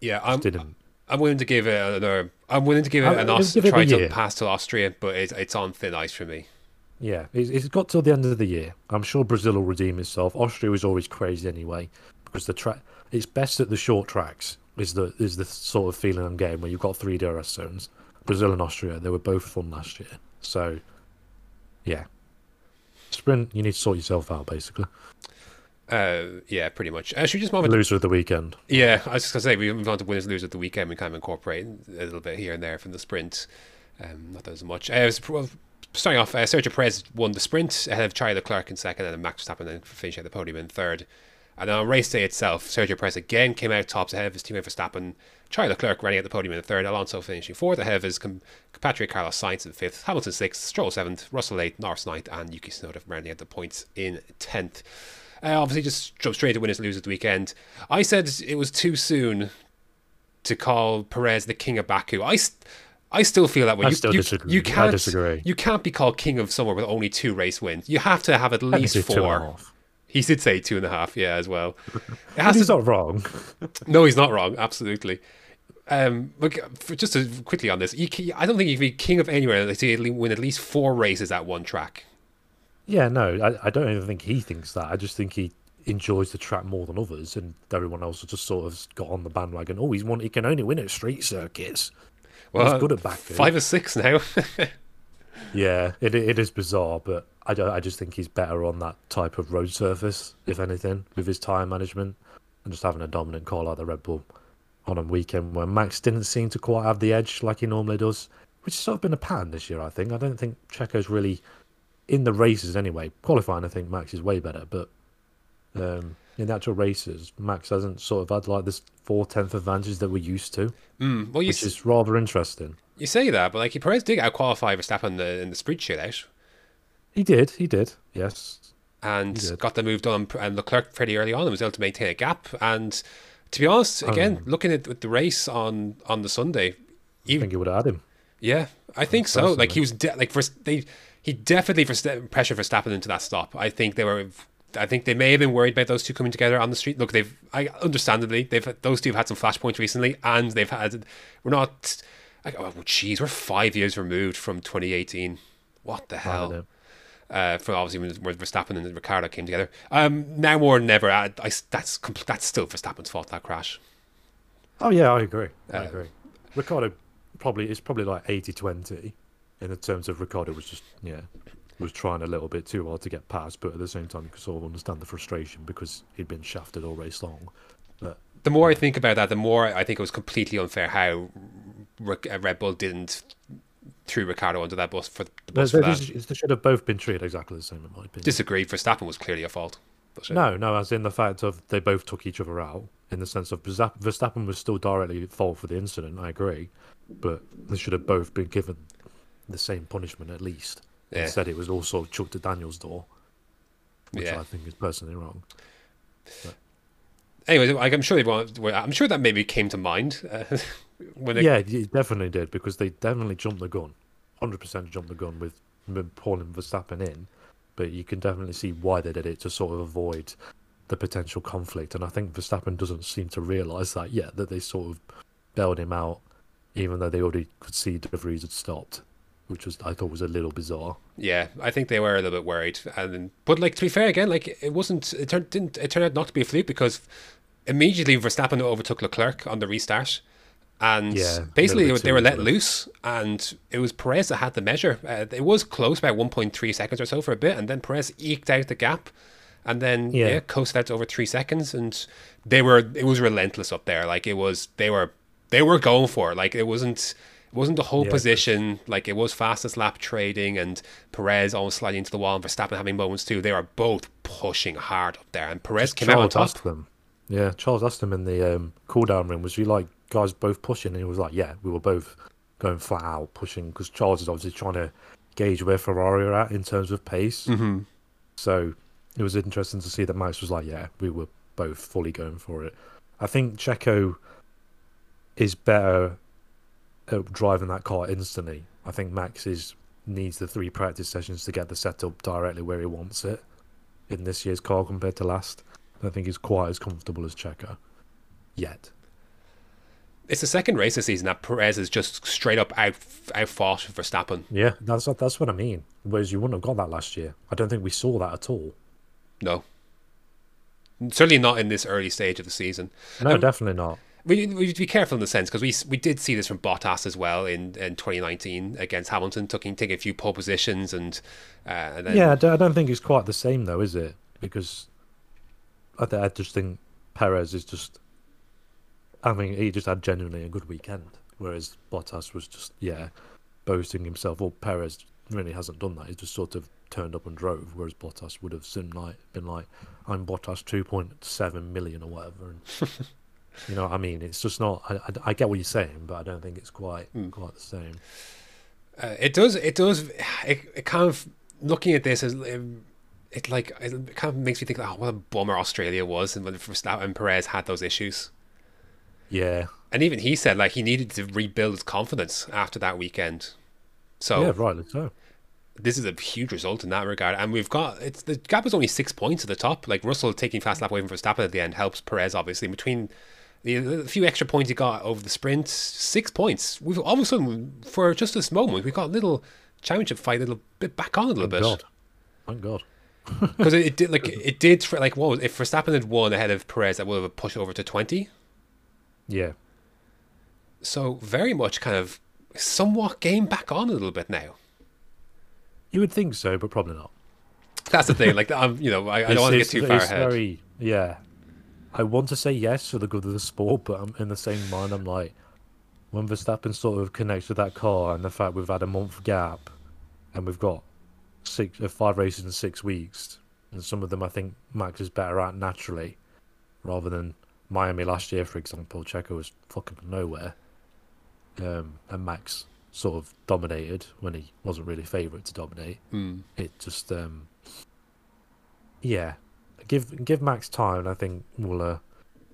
Yeah, I'm. Didn't. I'm willing to give it another. I'm willing to give it I- an Aust- give it try to pass to Austria, but it's it's on thin ice for me. Yeah, it's, it's got till the end of the year. I'm sure Brazil will redeem itself. Austria is always crazy anyway because the track it's best at the short tracks. Is the is the sort of feeling I'm getting where you've got three DRS zones. Brazil and Austria, they were both fun last year. So, yeah, sprint you need to sort yourself out basically. Uh, yeah, pretty much. Uh, should we just move on? Loser of the weekend. Yeah, I was just gonna say we move on to winners losers of the weekend. We kind of incorporate a little bit here and there from the sprint. Um, not that as much. Uh, was, well, starting off, uh, Sergio Perez won the sprint ahead of Charlie Leclerc in second, and then Max Verstappen then finished at the podium in third. And then on race day itself, Sergio Perez again came out tops ahead of his teammate Verstappen. Charlie Leclerc running at the podium in third, Alonso finishing fourth ahead of his compatriot Carlos Sainz in fifth, Hamilton sixth, Stroll seventh, Russell eighth, Norris ninth, and Yuki Tsunoda rounding out the points in tenth. Uh, obviously, just jump straight to winners and losers the weekend. I said it was too soon to call Perez the king of Baku. I, st- I still feel that way. I you, still you, disagree. You I can't, disagree. You can't be called king of somewhere with only two race wins. You have to have at least four. He did say two and a half, yeah, as well. It has he's to, not wrong. no, he's not wrong. Absolutely. Um, look, for, just to, quickly on this, you, can- I don't think you can be king of anywhere unless you win at least four races at one track. Yeah, no, I, I don't even think he thinks that. I just think he enjoys the track more than others, and everyone else has just sort of got on the bandwagon. Oh, he's one. He can only win at street circuits. Well, he's good at Baku. five or six now. Yeah, it it is bizarre, but I, I just think he's better on that type of road surface, if anything, with his tire management and just having a dominant car like the Red Bull on a weekend where Max didn't seem to quite have the edge like he normally does, which has sort of been a pattern this year. I think I don't think Checo's really in the races anyway. Qualifying, I think Max is way better, but um, in the actual races, Max hasn't sort of had like this four tenth advantage that we're used to, mm, well, you, which s- is rather interesting. you say that, but like he Perez did outqualify Verstappen in the, in the sprint shootout. He did, he did, yes. and did. got the move done and Leclerc pretty early on and was able to maintain a gap. And to be honest, again, Um, looking at the race on on the Sunday, I he, think he would have had him. yeah, I think so. Like he was de- like first they he definitely for pressure for Verstappen into that stop. I think they were. I think they may have been worried about those two coming together on the street. Look, they've, I understandably, they've those two have had some flashpoints recently, and they've had. We're not. Like, oh, jeez, we're five years removed from 2018. What the I hell? Uh, for obviously when, when Verstappen and Ricciardo came together. Um, now more than ever, I, I, that's compl- that's still Verstappen's fault that crash. Oh yeah, I agree. I Uh, agree. Ricciardo probably it's probably like 80-20 in the terms of Ricciardo was just yeah was trying a little bit too hard to get past, but at the same time you could sort of understand the frustration because he'd been shafted all race long. But The more I think about that, the more I think it was completely unfair how uh, Red Bull didn't threw Ricciardo under that bus for the bus for they, that. they should have both been treated exactly the same in my opinion. Disagree. Verstappen was clearly a fault. But, No, no, as in the fact of they both took each other out in the sense of Verstappen was still directly at fault for the incident. I agree, but they should have both been given the same punishment at least. Yeah. Instead, it was also chucked at Daniel's door, which Yeah. I think is personally wrong. Anyway, like, I'm sure they want. I'm sure that maybe came to mind uh, they, Yeah, it definitely did because they definitely jumped the gun, hundred percent jumped the gun with m- pulling Verstappen in. But you can definitely see why they did it to sort of avoid the potential conflict. And I think Verstappen doesn't seem to realise that yet that they sort of bailed him out, even though they already could see De Vries had stopped, which was I thought was a little bizarre. Yeah, I think they were a little bit worried, and but like to be fair, again, like it wasn't. It turned didn't. It turned out not to be a fluke because immediately Verstappen overtook Leclerc on the restart, and Yeah, basically they were, they were let loose, and it was Perez that had the measure. Uh, it was close, point three seconds or so for a bit, and then Perez eked out the gap. and then yeah, Yeah. coasted out to over three seconds, and they were it was relentless up there. Like it was they were they were going for it. Like it wasn't. It wasn't the whole Yeah. position, like it was fastest lap trading and Perez almost sliding into the wall and Verstappen having moments too. They were both pushing hard up there, and Perez came out on Charles top. asked them. Yeah, Charles asked them in the um, cool down room, was you like guys both pushing? And he was like, yeah, we were both going flat out pushing because Charles is obviously trying to gauge where Ferrari are at in terms of pace. Mm-hmm. So it was interesting to see that Max was like, yeah, we were both fully going for it. I think Checo is better at driving that car instantly. I think Max is needs the three practice sessions to get the setup directly where he wants it in this year's car compared to last. I don't think he's quite as comfortable as Checo yet. It's the second race this season that Perez is just straight up out outfought Verstappen. Yeah, that's what, that's what I mean. Whereas you wouldn't have got that last year. I don't think we saw that at all. No, certainly not in this early stage of the season. No, Um, definitely not. We we need to be careful in the sense because we we did see this from Bottas as well in, in 2019 against Hamilton, taking taking a few pole positions and uh, and then Yeah, I don't, I don't think it's quite the same though, is it? Because I, th- I just think Perez is just. I mean, he just had genuinely a good weekend, whereas Bottas was just yeah, boasting himself. Well, Perez really hasn't done that. He's just sort of turned up and drove, whereas Bottas would have soon like been like, "I'm Bottas 2.7 million or whatever." And, you know, what I mean, it's just not. I, I, I get what you're saying, but I don't think it's quite quite the same. Uh, it does. It does. It, it kind of looking at this as um, it like it kind of makes me think, oh, what a bummer Australia was, and when Verstappen and Perez had those issues. Yeah, And even he said like he needed to rebuild his confidence after that weekend. So yeah, rightly so. this is a huge result in that regard. And we've got it's the gap is only six points at the top. Like Russell taking fast lap away from Verstappen at the end helps Perez obviously in between. The, few extra points he got over the sprint, six points. We've all of a sudden, for just this moment, we've got a little championship fight, a little bit back on a little Thank bit. God. Thank God. because it, it did like it did like what was if Verstappen had won ahead of Perez, that would have pushed over to twenty. Yeah. So very much kind of somewhat game back on a little bit now. You would think so, but probably not. That's the thing. Like I'm, you know, I, I don't want to get too far ahead. Very, yeah. I want to say yes for the good of the sport, but I'm in the same mind. I'm like, when Verstappen sort of connects with that car, and the fact we've had a month gap, and we've got six, uh, five races in six weeks, and some of them I think Max is better at naturally, rather than Miami last year, for example. Checo was fucking nowhere, um, and Max sort of dominated when he wasn't really favourite to dominate. Mm. it just um yeah. Give give max time and i think we'll uh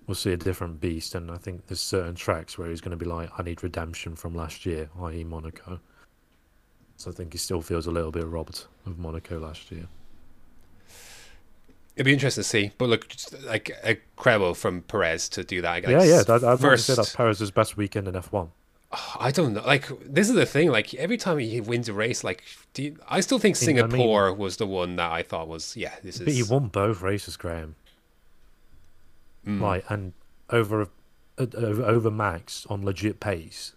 we'll see a different beast. And i think there's certain tracks where he's going to be like i need redemption from last year i.e monaco. So i think he still feels a little bit robbed of monaco last year It'd be interesting to see. But look, like incredible from Perez to do that. Like, yeah yeah that, i'd first, say that's perez's best weekend in f1 I don't know. Like this is the thing. Like every time he wins a race, like do you, I still think what I mean? Singapore was the one that I thought was yeah. This is but he won both races graham Mm. like and over uh, over, over max on legit pace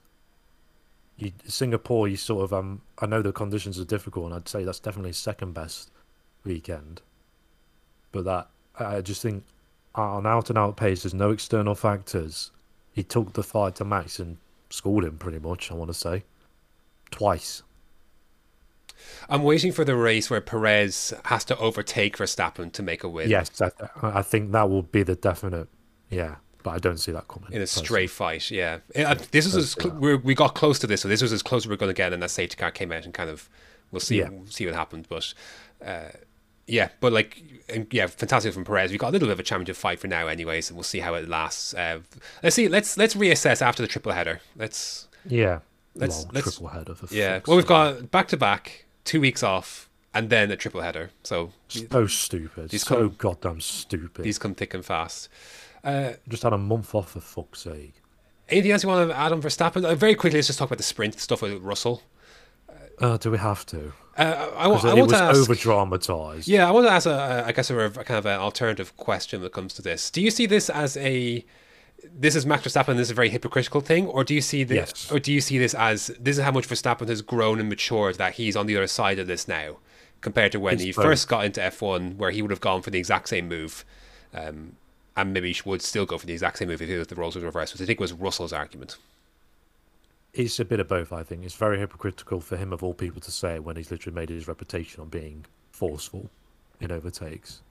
you, Singapore, you sort of um. I know the conditions are difficult, and I'd say that's definitely second best weekend. But that I just think on out and out pace, there's no external factors. He took the fight to Max and schooled him pretty much. I want to say twice. I'm waiting for the race where Perez has to overtake Verstappen to make a win. Yes, I, I think that will be the definite. Yeah, but I don't see that coming. in a personally. straight fight. Yeah, Uh, this was as cl- we're, we got close to this, so this was as close as we are going to get, and that safety car came out and kind of we'll see Yeah. see what happened. But uh, yeah, but like yeah, fantastic from Perez. We've got a little bit of a championship fight for now, anyways, and we'll see how it lasts. Uh, let's see. Let's let's reassess after the triple header. Let's Yeah, Let's- long let's- triple header. Yeah. Well, we've got back to back, two weeks off, and then a triple header. So so stupid. these so come- goddamn stupid. these come thick and fast. Just had a month off for fuck's sake. Anything else you want to add on Verstappen? Uh, very quickly, let's just talk about the sprint stuff with Russell. Uh, do we have to? Uh, I, I, I it want was to ask. over dramatized. Yeah, I want to ask a, a I guess a, rev- kind of an alternative question that comes to this. Do you see this as a this is Max Verstappen, this is a very hypocritical thing, or do you see this, Yes. or do you see this as this is how much Verstappen has grown and matured that he's on the other side of this now? compared to when It's he both. first got into F1, where he would have gone for the exact same move, um, and maybe would still go for the exact same move if the roles were reversed, which I think was Russell's argument. It's a bit of both, I think. It's very hypocritical for him, of all people, to say it when he's literally made his reputation on being forceful in overtakes.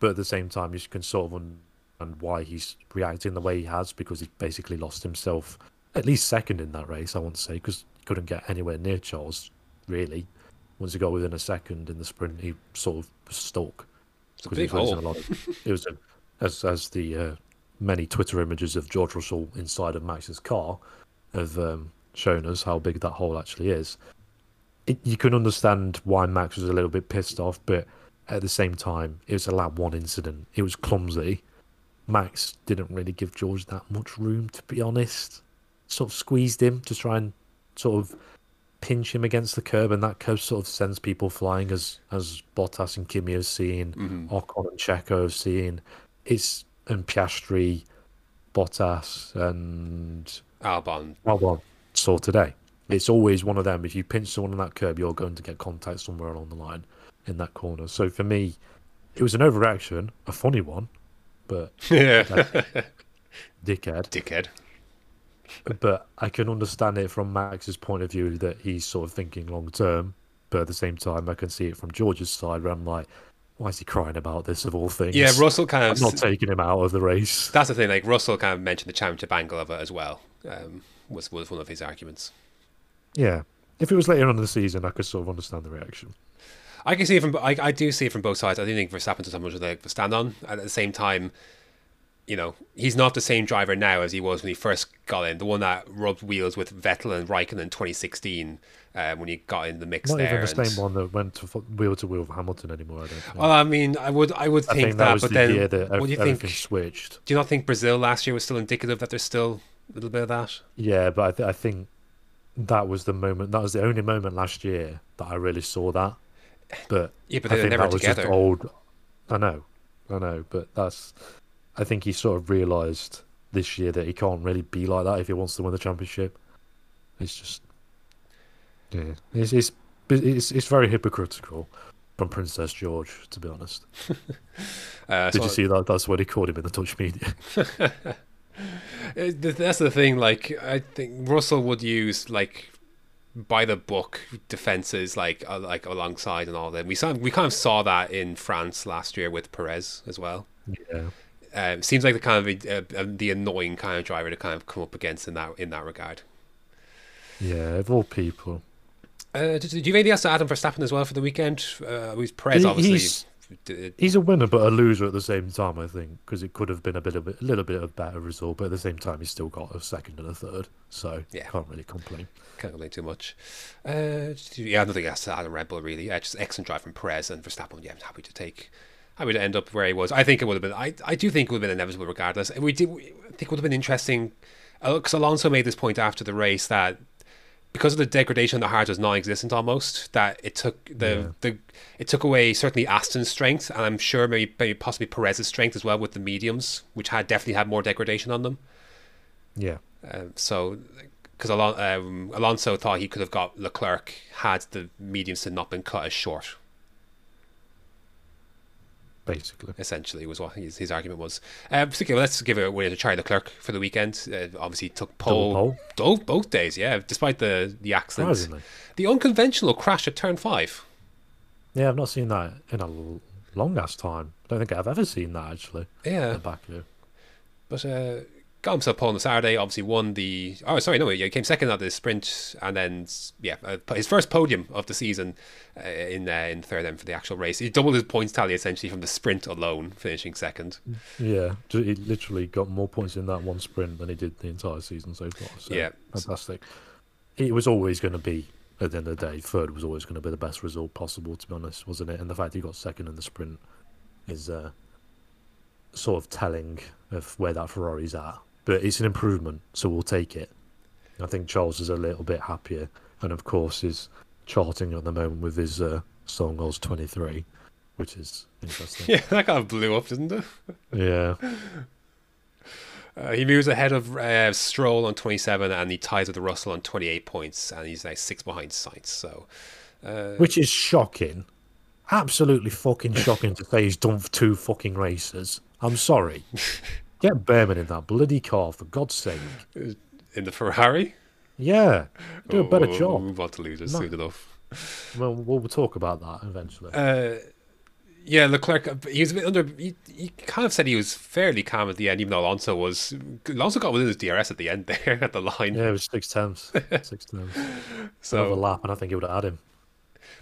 But at the same time, you can sort of understand why he's reacting the way he has because he's basically lost himself at least second in that race, I want to say, because he couldn't get anywhere near Charles, really. Once he got within a second in the sprint, he sort of was stuck. It's a because he big was hole. losing a lot of- it was a, as as the uh, many Twitter images of George Russell inside of Max's car have um, shown us how big that hole actually is. It, you can understand why Max was a little bit pissed off, but at the same time, it was a lap one incident. It was clumsy. Max didn't really give George that much room, to be honest. Sort of squeezed him to try and sort of pinch him against the curb, and that curb sort of sends people flying, as as Bottas and Kimi have seen, Ocon and Checo have seen. It's and Piastri, Bottas, and Albon. Albon saw today. It's always one of them. If you pinch someone on that curb, you're going to get contact somewhere along the line in that corner. So for me, it was an overreaction, a funny one, but Yeah. dickhead. Dickhead. But I can understand it from Max's point of view that he's sort of thinking long term. But at the same time, I can see it from George's side where I'm like, why is he crying about this of all things? Yeah, Russell kind I'm of. not taking him out of the race. That's the thing. Like Russell kind of mentioned the championship angle of it as well. Um, was was one of his arguments. Yeah. If it was later on in the season, I could sort of understand the reaction. I can see it from. I, I do see it from both sides. I do think Verstappen does have much of the to stand on. At the same time, you know, he's not the same driver now as he was when he first got in. The one that rubbed wheels with Vettel and Raikkonen in 2016 uh, when he got in the mix Not there. even the and- same one that went to wheel to wheel with Hamilton anymore. I don't think. Well, I mean, I would I would I think, think that, that but the then year that what do you think? switched. Do you not think Brazil last year was still indicative that there's still a little bit of that? Yeah, but I, th- I think that was the moment. That was the only moment last year that I really saw that. But Yeah, but I they're think never that was together. just old. I know, I know, but that's. I think he sort of realised this year that he can't really be like that if he wants to win the championship. It's just, yeah, it's it's it's, it's very hypocritical from Princess George, to be honest. Uh, Did so- you see that? That's what he called him in the Dutch media. Uh, th- That's the thing. Like, I think Russell would use like by the book defenses, like uh, like alongside and all that. We saw we kind of saw that in France last year with Perez as well. yeah. Um, seems like the kind of uh, uh, the annoying kind of driver to kind of come up against in that in that regard. Yeah, of all people. Uh, do, do you have anything else to add on Verstappen as well for the weekend? Uh, with Perez, He- obviously. he's- He's a winner, but a loser at the same time. I think because it could have been a bit of a, a little bit of better result, but at the same time, he's still got a second and a third, so Yeah. can't really complain. Can't complain too much. Uh, yeah, nothing else to add on Red Bull really. Yeah, just excellent drive from Perez and Verstappen. Yeah, I'm happy to take. I would end up where he was. I think it would have been. I, I do think it would have been inevitable regardless. And we did. I think it would have been interesting because Alonso made this point after the race that because of the degradation, the hard was non-existent almost. That it took the the it took away certainly Aston's strength, and I'm sure maybe, maybe possibly Perez's strength as well with the mediums, which had definitely had more degradation on them. Yeah, Um, so, because Alon- um, Alonso thought he could have got Leclerc had the mediums had not been cut as short. Basically. Essentially, was what his, his argument was. Particularly, let's give it away to Charlie Leclerc for the weekend. Uh, obviously, took pole, pole? both both days. Yeah, despite the the accident, the unconventional crash at turn five. Yeah, I've not seen that in a long ass time. I don't think I've ever seen that actually. Yeah, in Baku. But uh, got himself pole on the Saturday. Obviously won the. Oh, sorry, no, he came second at the sprint, and then yeah, uh, his first podium of the season uh, in uh, in third end for the actual race. He doubled his points tally essentially from the sprint alone, finishing second. Yeah, he literally got more points in that one sprint than he did the entire season so far. So, Yeah. fantastic. It was always going to be at the end of the day. Third was always going to be the best result possible, to be honest, wasn't it? And the fact he got second in the sprint is uh, sort of telling of where that Ferrari's at. But it's an improvement, so we'll take it. I think Charles is a little bit happier, and of course is charting at the moment with his uh, song goals twenty three, which is interesting. Yeah, that kind of blew up, didn't it? yeah. Uh, he moves ahead of uh, Stroll on 27, and he ties with Russell on 28 points, and he's like six behind Sainz. So, uh, which is shocking absolutely fucking shocking to say he's done two fucking races. I'm sorry. Get Bearman in that bloody car for God's sake. In the Ferrari? Yeah, do a better Oh, We job. want to lose it No. soon enough. Well, we'll we'll talk about that eventually. Uh, yeah, Leclerc, he was a bit under. He, he kind of said he was fairly calm at the end, even though Alonso was. Alonso got within his DRS at the end there at the line. yeah, it was six tenths. Six tenths. Another so, lap, and I think it would have had him.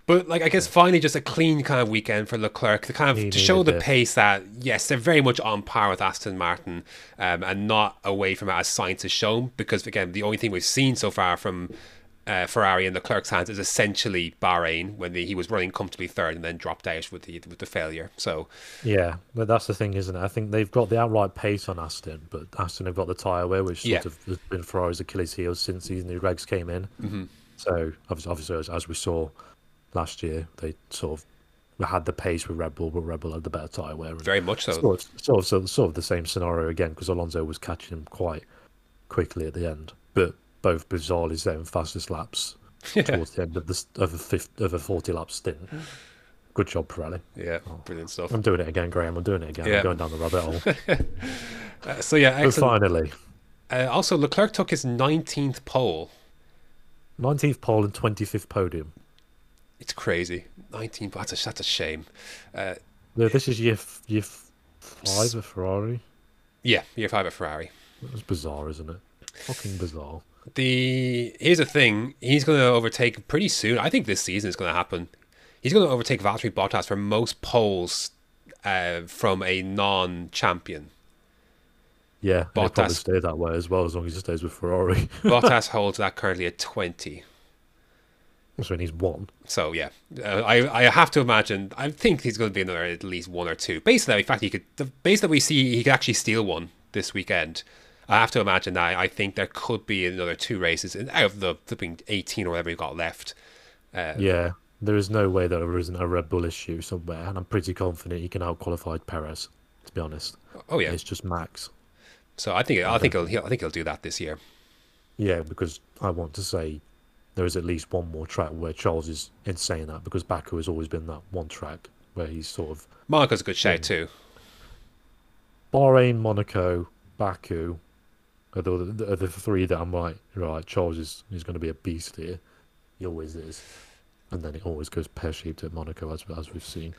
But like, I guess finally just a clean kind of weekend for Leclerc to kind of He to show the pace that yes, they're very much on par with Aston Martin, um, and not away from it as Sainz has shown. Because again, the only thing we've seen so far from. Uh, Ferrari in Leclerc's hands is essentially Bahrain when the, he was running comfortably third and then dropped out with the with the failure. So Yeah, but that's the thing, isn't it? I think they've got the outright pace on Aston, but Aston have got the tyre wear, which sort Yeah. of has been Ferrari's Achilles heel since these new regs came in. Mm-hmm. So obviously, obviously as, as we saw last year, they sort of had the pace with Red Bull, but Red Bull had the better tyre wear. very much so. Sort of, sort of, sort of, sort of the same scenario again because Alonso was catching him quite quickly at the end, but both bizarrely setting fastest laps towards the end of the of a fifth of a forty lap stint. Good job, Pirelli. Yeah, brilliant stuff. I'm doing it again, Graham. I'm doing it again. Yeah. I'm going down the rabbit hole. Uh, so yeah, but finally, Uh, also, Leclerc took his 19th pole. 19th pole and 25th podium. It's crazy. 19th. That's a that's a shame. Uh, No, this is year f- year f- five of Ferrari. yeah, year five at Ferrari. It's bizarre, isn't it? Fucking bizarre. The here's the thing. He's going to overtake pretty soon. I think this season is going to happen. He's going to overtake Valtteri Bottas for most poles uh, from a non-champion. Yeah, he'll probably Bottas. stay that way as well as long as he stays with Ferrari. Bottas holds that currently at 20. That's when he's one. So yeah, uh, I I have to imagine. I think he's going to be another at least one or two. Based on that, in fact, he could. The base that we see, he could actually steal one this weekend. I have to imagine that. I think there could be another two races in, out of the flipping eighteen or whatever you got left. Uh, Yeah, there is no way that there isn't a Red Bull issue somewhere, and I'm pretty confident he can outqualify Perez. To be honest, Oh yeah. it's just Max. So I think I think he'll, he'll I think he'll do that this year. Yeah, because I want to say there is at least one more track where Charles is insane at because Baku has always been that one track where he's sort of Monaco's a good shout too. Bahrain, Monaco, Baku are the, the three that I'm like, right, Charles is, is going to be a beast here. He always is. And then it always goes pear shaped at Monaco, as, as we've seen.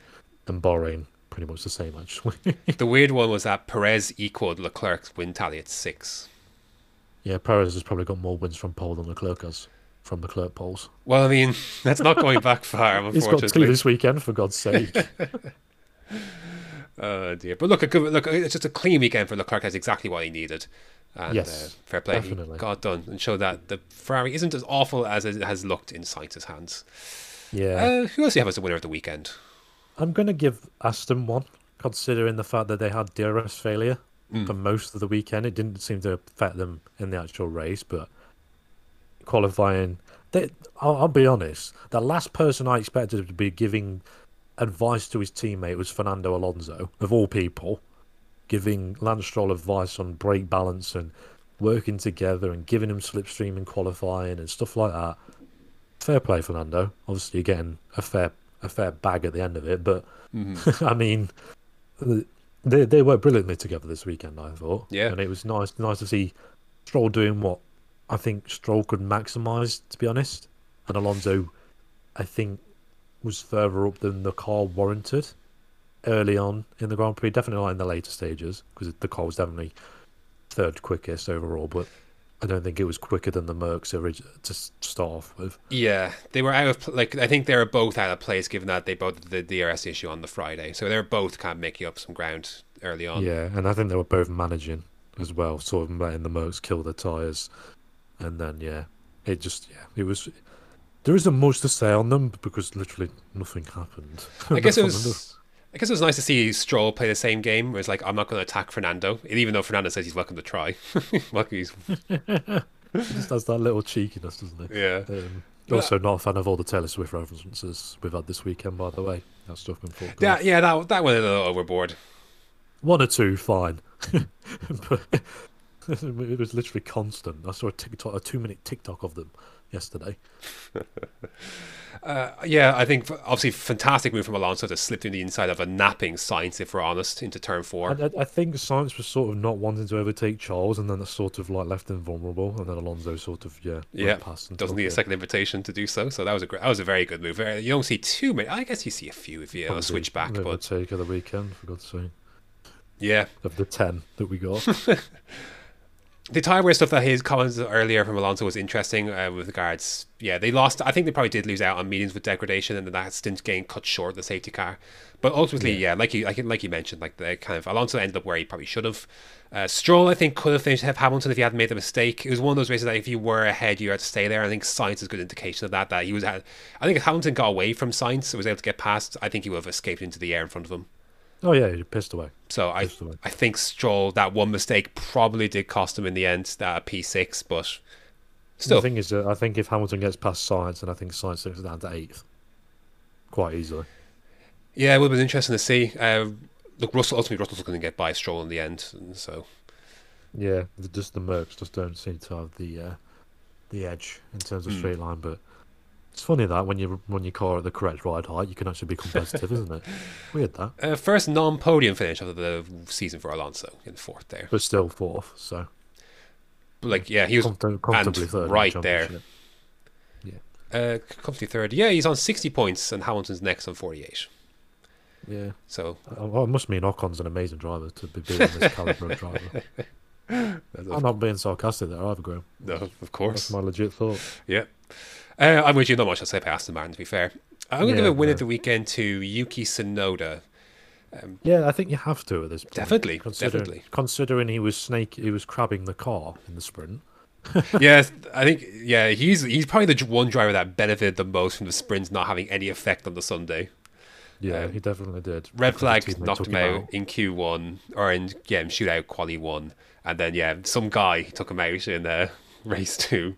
And Bahrain, pretty much the same, actually. The weird one was that Perez equaled Leclerc's win tally at six. yeah, Perez has probably got more wins from pole than Leclerc has from Leclerc poles. Well, I mean, that's not going back far, He's got two unfortunately. this weekend, for God's sake. Oh dear! But look, good look. It's just a clean weekend for Leclerc. That's exactly what he needed. And, Yes, uh, fair play. He definitely. got done and showed that the Ferrari isn't as awful as it has looked in Sainz's hands. yeah. Uh, who else do you have as the winner of the weekend? I'm going to give Aston one, considering the fact that they had DRS failure for most of the weekend. It didn't seem to affect them in the actual race, but qualifying. They, I'll, I'll be honest. The last person I expected to be giving advice to his teammate was Fernando Alonso, of all people, giving Lance Stroll advice on brake balance and working together and giving him slipstream and qualifying and stuff like that. Fair play, Fernando. Obviously, you're getting a fair a fair bag at the end of it, but mm-hmm. I mean, they they worked brilliantly together this weekend. I thought, Yeah. and it was nice nice to see Stroll doing what I think Stroll could maximise. To be honest, and Alonso, I think, was further up than the car warranted early on in the Grand Prix. Definitely not in the later stages because the car was definitely third quickest overall, but. I don't think it was quicker than the Mercs to start off with. Yeah, they were out of pl- like I think they were both out of place given that they both did the DRS issue on the Friday, so they're both kind of making up some ground early on. Yeah, and I think they were both managing as well, sort of letting the Mercs kill their tyres. And then, yeah, it just, yeah, it was. There isn't much to say on them because literally nothing happened. I guess it was. I guess it was nice to see Stroll play the same game. Where it's like I'm not going to attack Fernando, even though Fernando says he's welcome to try. he's just has that little cheekiness, doesn't it? yeah. Um, also, not a fan of all the Taylor Swift references we've had this weekend, by the way. That stuff been fucked Yeah, yeah, that that went a little overboard. One or two, fine. but it was literally constant. I saw a TikTok, a two-minute TikTok of them yesterday. Uh, yeah, I think obviously fantastic move from Alonso to slip through the inside of a napping Sainz, if we're honest, into turn four. I, I- think Sainz was sort of not wanting to overtake Charles, and then it sort of like left him vulnerable, and then Alonso sort of yeah yeah, past doesn't need a second invitation to do so. So that was a great, that was a very good move. You don't see too many. I guess you see a few if you uh, switch back, but overtake of the weekend for God's sake yeah, of the ten that we got. the tire wear stuff that his comments earlier from Alonso was interesting uh, with regards. Yeah, they lost. I think they probably did lose out on mediums with degradation, and then that stint getting cut short the safety car. But ultimately, yeah, like you like, like you mentioned, like the kind of Alonso ended up where he probably should have. Uh, Stroll, I think, could have finished have Hamilton if he hadn't made the mistake. It was one of those races that if you were ahead, you had to stay there. I think Sainz is a good indication of that. That he was, at, I think if Hamilton got away from Sainz, was able to get past, I think he would have escaped into the air in front of him. Oh yeah, he pissed away. So I, Just the way. I think Stroll that one mistake probably did cost him in the end that P six, but still, The thing is, I think if Hamilton gets past Sainz, and I think Sainz takes it down to eighth, quite easily. yeah, it would have been interesting to see. Uh, look, Russell ultimately Russell's going to get by Stroll in the end, and so Yeah, the, just the Mercs just don't seem to have the uh, the edge in terms of Hmm. straight line. But it's funny that when you when your car at the correct ride height, you can actually be competitive, isn't it? Weird that, uh, first non-podium finish of the season for Alonso in fourth there. but still fourth. So But like, yeah, he was comfort- comfortably third. right there. championship. uh, comfortably third. Yeah, he's on sixty points, and Hamilton's next on forty-eight. Yeah, So Uh, well, it must mean Ocon's an amazing driver to be beating this caliber of driver. I'm not being sarcastic there either, Graham. no, of course. That's my legit thought. yeah. Uh, I'm with you. Not much I'll say about Aston Martin. To be fair, I'm going to give a win no. of the weekend to Yuki Tsunoda. Yeah, I think you have to at this point. Definitely, considering, definitely. Considering he was snake, he was crabbing the car in the sprint. yes, I think yeah, he's he's probably the one driver that benefited the most from the sprints not having any effect on the Sunday. Yeah, Um, he definitely did. Red flag knocked him out in Q one or in yeah in shootout quali one, and then yeah some guy took him out in uh, race two.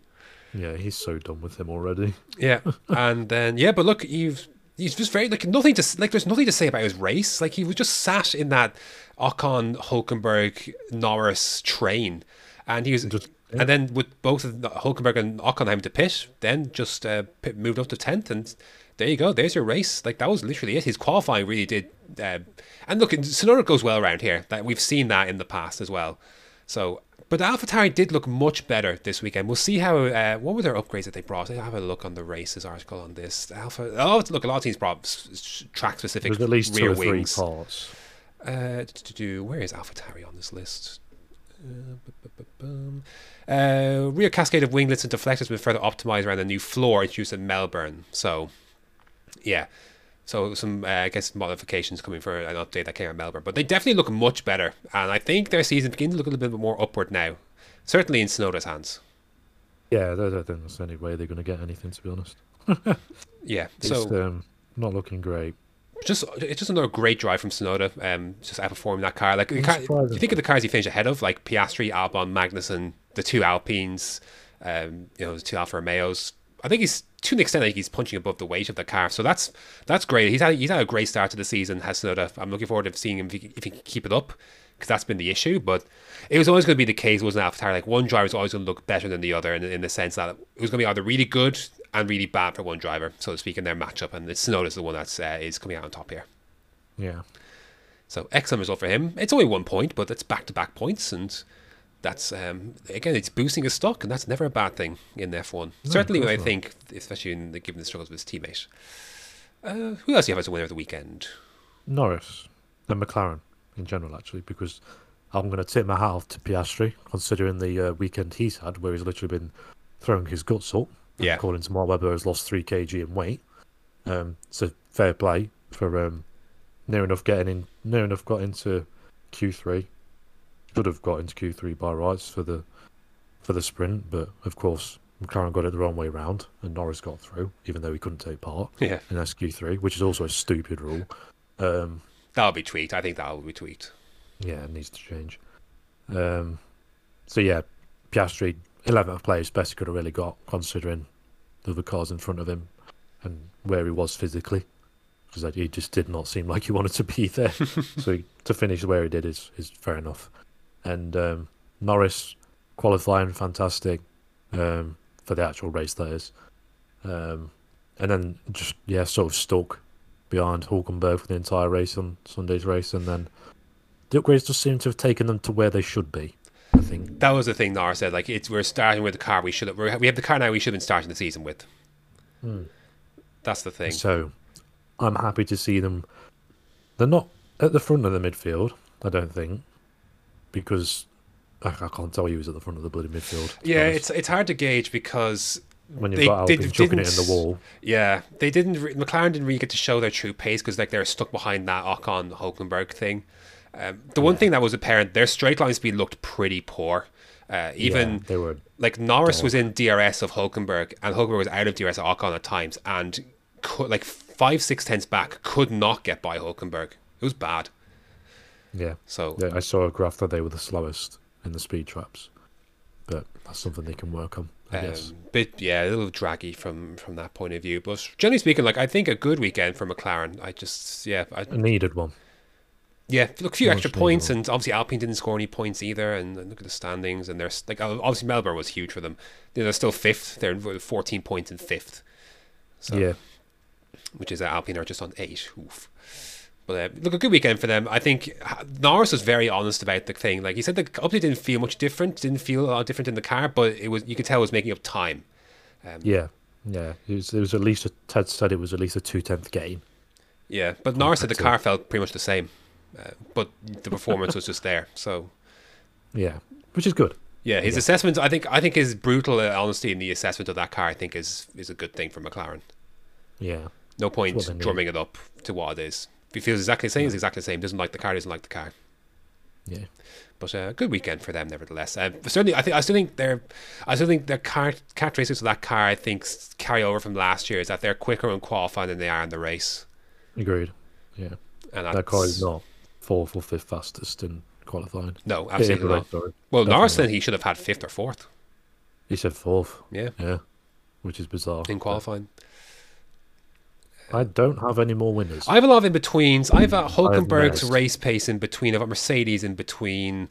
Yeah, he's so done with him already. Yeah, and then yeah, but look, you've he's just very like nothing to like. There's nothing to say about his race. Like he was just sat in that Ocon, Hulkenberg, Norris train, and he was. Just- and then with both of Hulkenberg and Ocon having to pit, then just uh, pit, moved up to tenth, and there you go. There's your race. Like that was literally it. His qualifying really did. Uh, and look, Tsunoda goes well around here. That we've seen that in the past as well. So, but AlphaTauri did look much better this weekend. We'll see how. Uh, what were their upgrades that they brought? I have a look on the races article on this. Alpha. Oh, look, a lot of teams brought track specific There's at least two rear or three parts. Uh, to do where is AlphaTauri on this list? Uh. Uh, rear cascade of winglets and deflectors have been further optimized around the new floor introduced in Melbourne. So, yeah. So some, uh, I guess, modifications coming for an update that came out in Melbourne. But they definitely look much better. And I think their season begins to look a little bit more upward now. Certainly in Tsunoda's hands. Yeah, I don't think there's any way they're going to get anything, to be honest. Yeah. It's So um, not looking great. just it's just another great drive from Tsunoda. Um, just outperforming that car. Like car, you think of the cars he finished ahead of, like Piastri, Albon, Magnussen, the two Alpines, um, you know, the two Alfa Romeos. I think he's to an extent, think he's punching above the weight of the car. So that's that's great. He's had he's had a great start to the season. Has Tsunoda. I'm looking forward to seeing him if he, if he can keep it up because that's been the issue. But it was always going to be the case. It wasn't AlphaTauri. Like one driver is always going to look better than the other, in, in the sense that it was going to be either really good and really bad for one driver, so to speak, in their matchup. And it's Tsunoda's the one that's uh, is coming out on top here. Yeah. So excellent result for him. It's only one point, but it's back to back points, and that's um, again it's boosting his stock, and that's never a bad thing in F one. Certainly, I think, especially in the, given the struggles of his teammate. Uh, who else do you have as a winner of the weekend? Norris and McLaren in general, actually, because I'm going to tip my hat off to Piastri, considering the uh, weekend he's had, where he's literally been throwing his guts up. Yeah. According to Mark Webber, has lost 3 kg in weight. Um, so fair play for um, near enough getting in, near enough got into Q3. Should have got into Q3 by rights for the for the sprint, but of course McLaren got it the wrong way round, and Norris got through, even though he couldn't take part Yeah, in SQ3, which is also a stupid rule. Um, that'll be tweaked. I think that'll be tweaked. yeah, it needs to change. Um, so yeah, Piastri, 11th place, best he could have really got, considering the other cars in front of him and where he was physically, because he just did not seem like he wanted to be there. so to finish where he did is is fair enough. And um, Norris qualifying fantastic, um, for the actual race that is. Um, and then just yeah, sort of stuck behind Hulkenberg for the entire race on Sunday's race, and then the upgrades just seem to have taken them to where they should be. I think. That was the thing Nara said. Like, it's we're starting with the car we should have. We have the car now we should have been starting the season with. That's the thing. So I'm happy to see them. They're not at the front of the midfield, I don't think, because I, I can't tell you who's at the front of the bloody midfield. Yeah, it's it's hard to gauge because when you've they got Alpine chucking it in the wall. Yeah, they didn't. Re- McLaren didn't really get to show their true pace because like they're stuck behind that Ocon Hulkenberg thing. Um, the one thing that was apparent, their straight line speed looked pretty poor. Uh, even yeah, they were. like Norris was in DRS of Hulkenberg, and Hulkenberg was out of DRS of Ocon at times, and could, like five six tenths back, could not get by Hulkenberg. It was bad. Yeah, So yeah, I saw a graph that they were the slowest in the speed traps, but that's something they can work on. I guess. Um, bit yeah, a little draggy from from that point of view. But generally speaking, like I think a good weekend for McLaren. I just yeah, I, I needed one. yeah, look a few Much extra points, one. and obviously Alpine didn't score any points either. And, look at the standings, and there's like obviously Melbourne was huge for them. They're still fifth. They're 14 points in fifth. So, yeah, which is uh, Alpine are just on eight. Oof. But uh, look, a good weekend for them. I think Norris was very honest about the thing. Like he said, the update didn't feel much different. Didn't feel a lot different in the car, but it was you could tell it was making up time. yeah, yeah. It was, it was at least a, Ted said it was at least a two tenth gain. Yeah, but Norris said the car felt pretty much the same, uh, but the performance was just there. So Yeah, which is good. yeah, his assessment. I think I think his brutal uh, honesty in the assessment of that car. I think is is a good thing for McLaren. Yeah, No point need. drumming it up to what it is. If he feels exactly the same, it's exactly the same. Doesn't like the car, doesn't like the car. yeah, But a uh, good weekend for them, nevertheless. Uh, certainly, I think I still think they're, I still think the car characteristics of that car, I think, carry over from last year. Is that they're quicker in qualifying than they are in the race, agreed. Yeah, and that car is not fourth or fifth fastest in qualifying. No, absolutely not. sorry. Well, Norris said he should have had fifth or fourth. He said fourth. Yeah, Yeah, which is bizarre. in qualifying. I don't have any more winners. I have a lot of in betweens. I have a Hulkenberg's race pace in between. I've got Mercedes in between.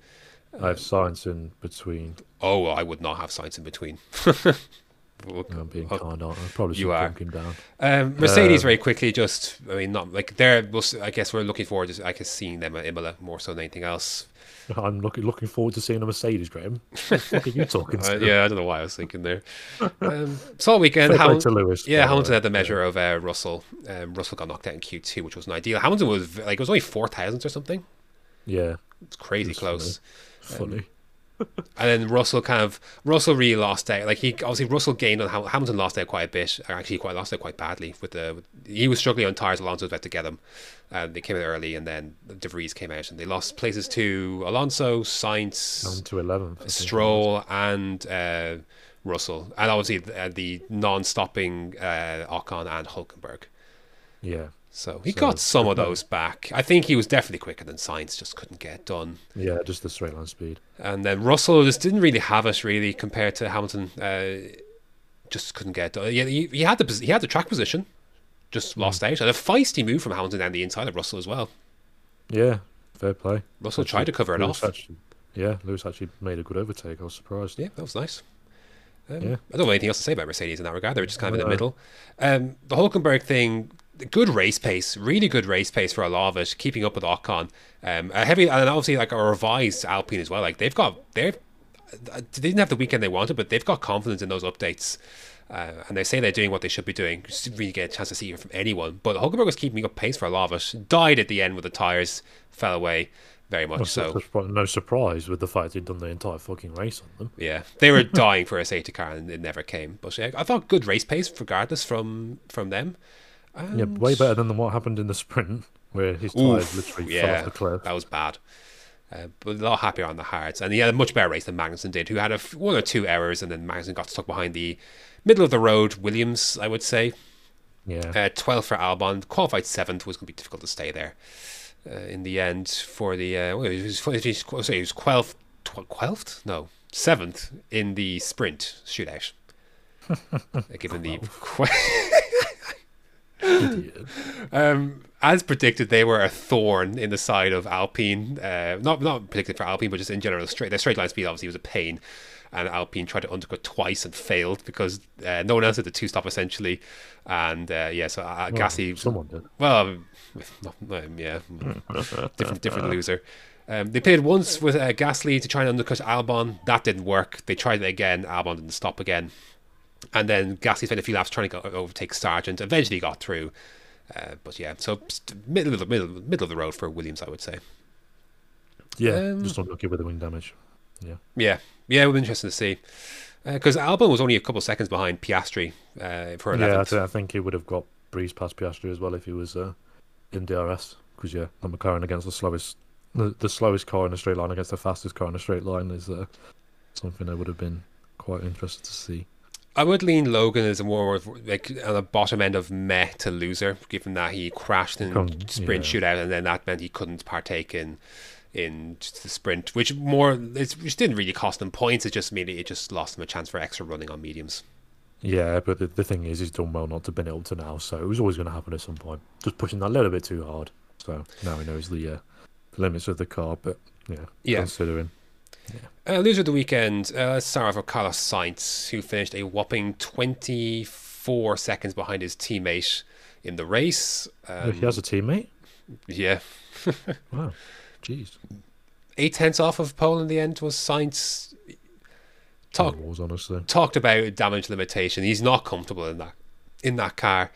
I have Sainz in between. Oh, I would not have Sainz in between. I'm being Oh, kind, aren't I? Probably should you are. him down. Um, Mercedes Um, very quickly. Just, I mean, not like they're. We'll, I guess we're looking forward to. I guess seeing them at Imola more so than anything else. I'm looking looking forward to seeing a Mercedes, Graham. What are you talking Uh, to? yeah, I don't know why I was thinking there. Um, so all weekend, Fair play Hamil- to Lewis, yeah, Hamilton had the measure of uh, Russell. Um, Russell got knocked out in Q two, which wasn't ideal. Hamilton was like it was only four thousandths or something. Yeah, It's crazy It's close. funny. And then Russell kind of Russell really lost out. Like he obviously Russell gained on Ham- Hamilton lost out quite a bit. Actually, quite lost out quite badly. With the with- he was struggling on tires. Alonso was about to get him. And they came out early, and then De Vries came out, and they lost places to Alonso, Sainz, to 11th. I. Stroll, and uh, Russell, and obviously uh, the non-stopping uh, Ocon and Hulkenberg. Yeah, So he So, got some of those back. I think he was definitely quicker than Sainz, just couldn't get done. yeah, just the straight line speed. And then Russell just didn't really have it really compared to Hamilton. Uh, just couldn't get done. Yeah, he, he had the he had the track position, just Hmm. lost out. And a feisty move from Hamilton down the inside of Russell as well. Yeah, fair play. Russell tried to cover it Lewis off. Actually, yeah, Lewis actually made a good overtake. I was surprised. Yeah, that was nice. Um, Yeah. I don't know anything else to say about Mercedes in that regard. They were just kind of in the middle. Um, the Hulkenberg thing, good race pace, really good race pace for a lot of it, keeping up with Ocon. Um, a heavy and obviously like a revised Alpine as well. Like they've got they've they didn't have the weekend they wanted, but they've got confidence in those updates. Uh, and they say they're doing what they should be doing. Just really get a chance to see it from anyone. But Hulkenberg was keeping up pace for a lot of it. Died at the end with the tires, fell away very much so. no surprise with the fact he'd done the entire fucking race on them. Yeah, they were dying for a safety car and it never came. But yeah, I thought good race pace, regardless from from them. Yeah, way better than what happened in the sprint, where his tires literally fell off the cliff. that was bad. Uh, but a lot happier on the hards, and he had a much better race than Magnussen did, who had a f- one or two errors, and then Magnussen got stuck behind the middle of the road. Williams, I would say, Yeah, uh, 12th for Albon, qualified seventh was going to be difficult to stay there. Uh, in the end, for the uh, well, he was, sorry, he was 12th, 12th, no, seventh in the sprint shootout. Uh, given the. Um, as predicted, they were a thorn in the side of Alpine. Uh, not not predicted for Alpine, but just in general, straight their straight line speed obviously was a pain. And Alpine tried to undercut twice and failed because uh, no one else had the two stop essentially. And uh, yeah, so uh, Gasly. Someone did. Well, um, yeah, different different loser. Um, they played once with uh, Gasly to try and undercut Albon. That didn't work. They tried it again. Albon didn't stop again. And then Gasly spent a few laps trying to go, overtake Sargent. Eventually got through. Uh, but yeah, so middle of the middle, middle of the road for Williams, I would say. Yeah, Um, just unlucky with the wing damage. Yeah. Yeah, yeah, it would be interesting to see. Because Albon was only a couple seconds behind Piastri uh, for Yeah, I, 11th. th- I think he would have got breeze past Piastri as well if he was uh, in DRS. Because yeah, the McLaren against the slowest, the, the slowest car in a straight line against the fastest car in a straight line is uh, something I would have been quite interested to see. I would lean Logan as a more of like on the bottom end of meh to loser, given that he crashed in Come- sprint yeah. shootout, and then that meant he couldn't partake in in the sprint, which more it's, which didn't really cost him points. It just made it, it just lost him a chance for extra running on mediums. Yeah, but the, the thing is, he's done well not to been able to now, so it was always going to happen at some point. Just pushing that a little bit too hard. So now he knows the, uh, the limits of the car, but yeah, Yeah. considering. Uh, loser of the weekend, uh, let's start off with Carlos Sainz, who finished a whopping 24 seconds behind his teammate in the race. Oh, Um, he has a teammate? yeah. Wow. Jeez. Eight tenths off of pole in the end was Sainz. Talk, Star Wars, honestly. talked about damage limitation. He's not comfortable in that in that car.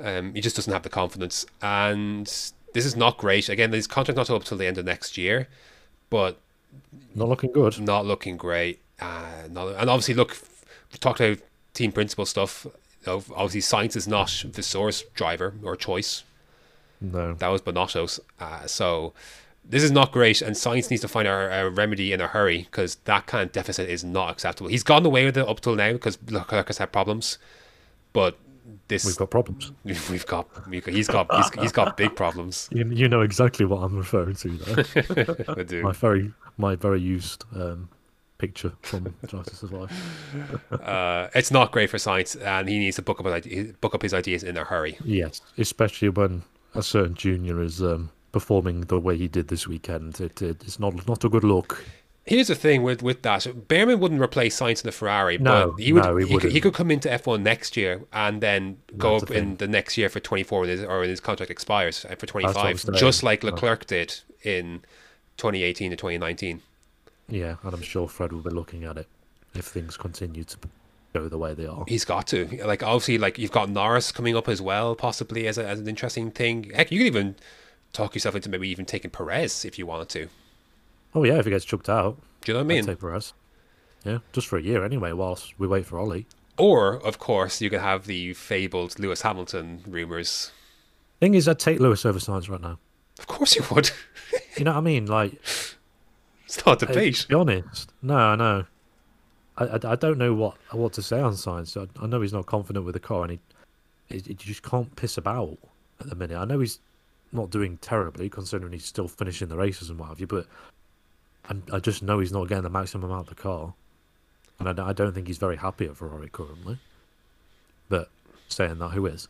Um, he just doesn't have the confidence, and this is not great. Again, his contract not up till the end of next year, but Not looking good. not looking great. Uh, not, and obviously, look, we talked about team principal stuff. You know, obviously, Sainz is not Vasseur's driver or choice. No. That was Binotto's. Uh, so this is not great, and Sainz needs to find a, a remedy in a hurry because that kind of deficit is not acceptable. He's gotten away with it up till now because has had problems, but this We've got problems. we've got we've got- he's got he's, he's got big problems. You, you know exactly what I'm referring to there. I do. my very my very used um, picture from to Survive. Uh, it's not great for Sainz, and he needs to book up his, book up his ideas in a hurry. Yes, especially when a certain junior is um, performing the way he did this weekend. It, it, it's not not a good look. Here's the thing with with that: Bearman wouldn't replace Sainz in the Ferrari, No, but he would. no, he he, could, he could come into F1 next year and then go That's up the in the next year for 24 when his, or when his contract expires uh, for 25, just like Leclerc did in 2018 to 2019. Yeah, and I'm sure Fred will be looking at it if things continue to go the way they are. He's got to like obviously like you've got Norris coming up as well, possibly as, a, as an interesting thing. Heck, you could even talk yourself into maybe even taking Perez if you wanted to. Oh yeah, if he gets chucked out, Do you know what I mean? take Perez. Yeah, just for a year anyway, whilst we wait for Ollie. Or of course you could have the fabled Lewis Hamilton rumors. Thing is, I'd take Lewis over Sainz right now. Of course you would. You know what I mean? Like, it's not a debate. to be honest, no, I know. I, I, I don't know what what to say on Sainz. I, I know he's not confident with the car, and he, he, he just can't piss about at the minute. I know he's not doing terribly considering he's still finishing the races and what have you, but I, I just know he's not getting the maximum out of the car, and I, don't- I don't think he's very happy at Ferrari currently. But saying that, who is?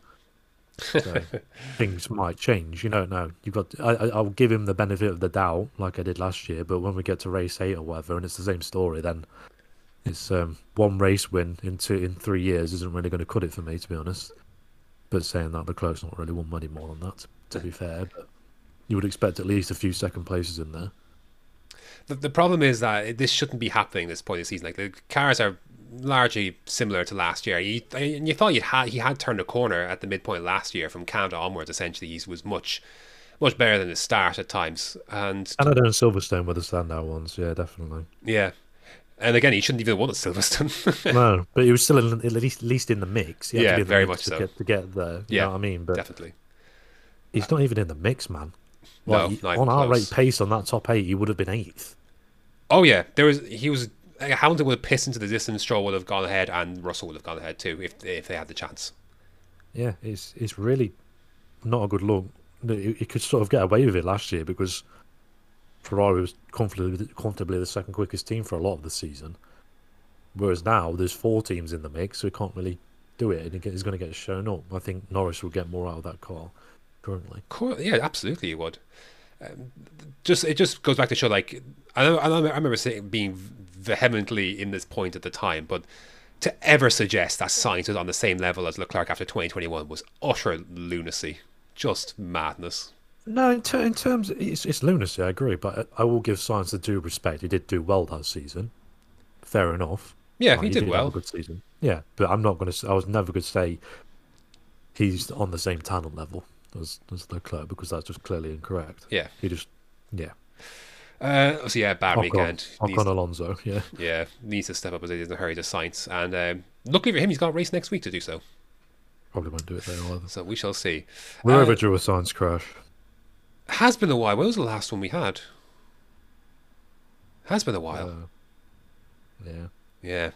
So things might change. You don't know. You've got. I, I'll give him the benefit of the doubt, like I did last year. But when we get to race eight or whatever, and it's the same story, then it's um, one race win in two in three years isn't really going to cut it for me, to be honest. But saying that, Leclerc's not really won money more than that. To be fair, but you would expect at least a few second places in there. The, the problem is that this shouldn't be happening at this point of the season. Like the cars are largely similar to last year. You, and you thought you had he had turned a corner at the midpoint last year from Canada onwards. Essentially, he was much much better than his start at times. And Canada and Silverstone were the standout ones. Yeah, definitely. yeah, and again, he shouldn't even have won at Silverstone. no, but he was still in, at least at least in the mix. He had Yeah, to be very much to so. Get, to get there. You Yeah, know what I mean? But Definitely. He's not even in the mix, man. No, Like, not on even our rate pace on that top eight, he would have been eighth. Oh yeah, there was he was uh, Hamilton would have pissed into the distance. Stroll would have gone ahead, and Russell would have gone ahead too if if they had the chance. Yeah, it's it's really not a good look. He he could sort of get away with it last year because Ferrari was comfortably comfortably the second quickest team for a lot of the season. Whereas now there's four teams in the mix, so he can't really do it, and he's going to get shown up. I think Norris will get more out of that car. Currently. Cool. Yeah, absolutely, it would. Um, just it just goes back to show like I I, I remember saying being vehemently in this point at the time, but to ever suggest that Sainz was on the same level as Leclerc after 2021 was utter lunacy, just madness. No, in, ter- in terms, it's, it's lunacy. I agree, but I will give Sainz the due respect. He did do well that season. Fair enough. Yeah, Like, he did have well. a good season. Yeah, but I'm not going to. I was never going to say he's on the same talent level as as Leclerc because that's just clearly incorrect. Yeah. He just yeah. Uh, so yeah, Barry weekend. Ocon Alonso. Yeah. yeah, needs to step up as is in a hurry to Sainz. And um, luckily for him, he's got a race next week to do so. Probably won't do it there either. So we shall see. We're Uh, overdue a Sainz crash. Has been a while. When was the last one we had? Has been a while. Uh, yeah. Yeah.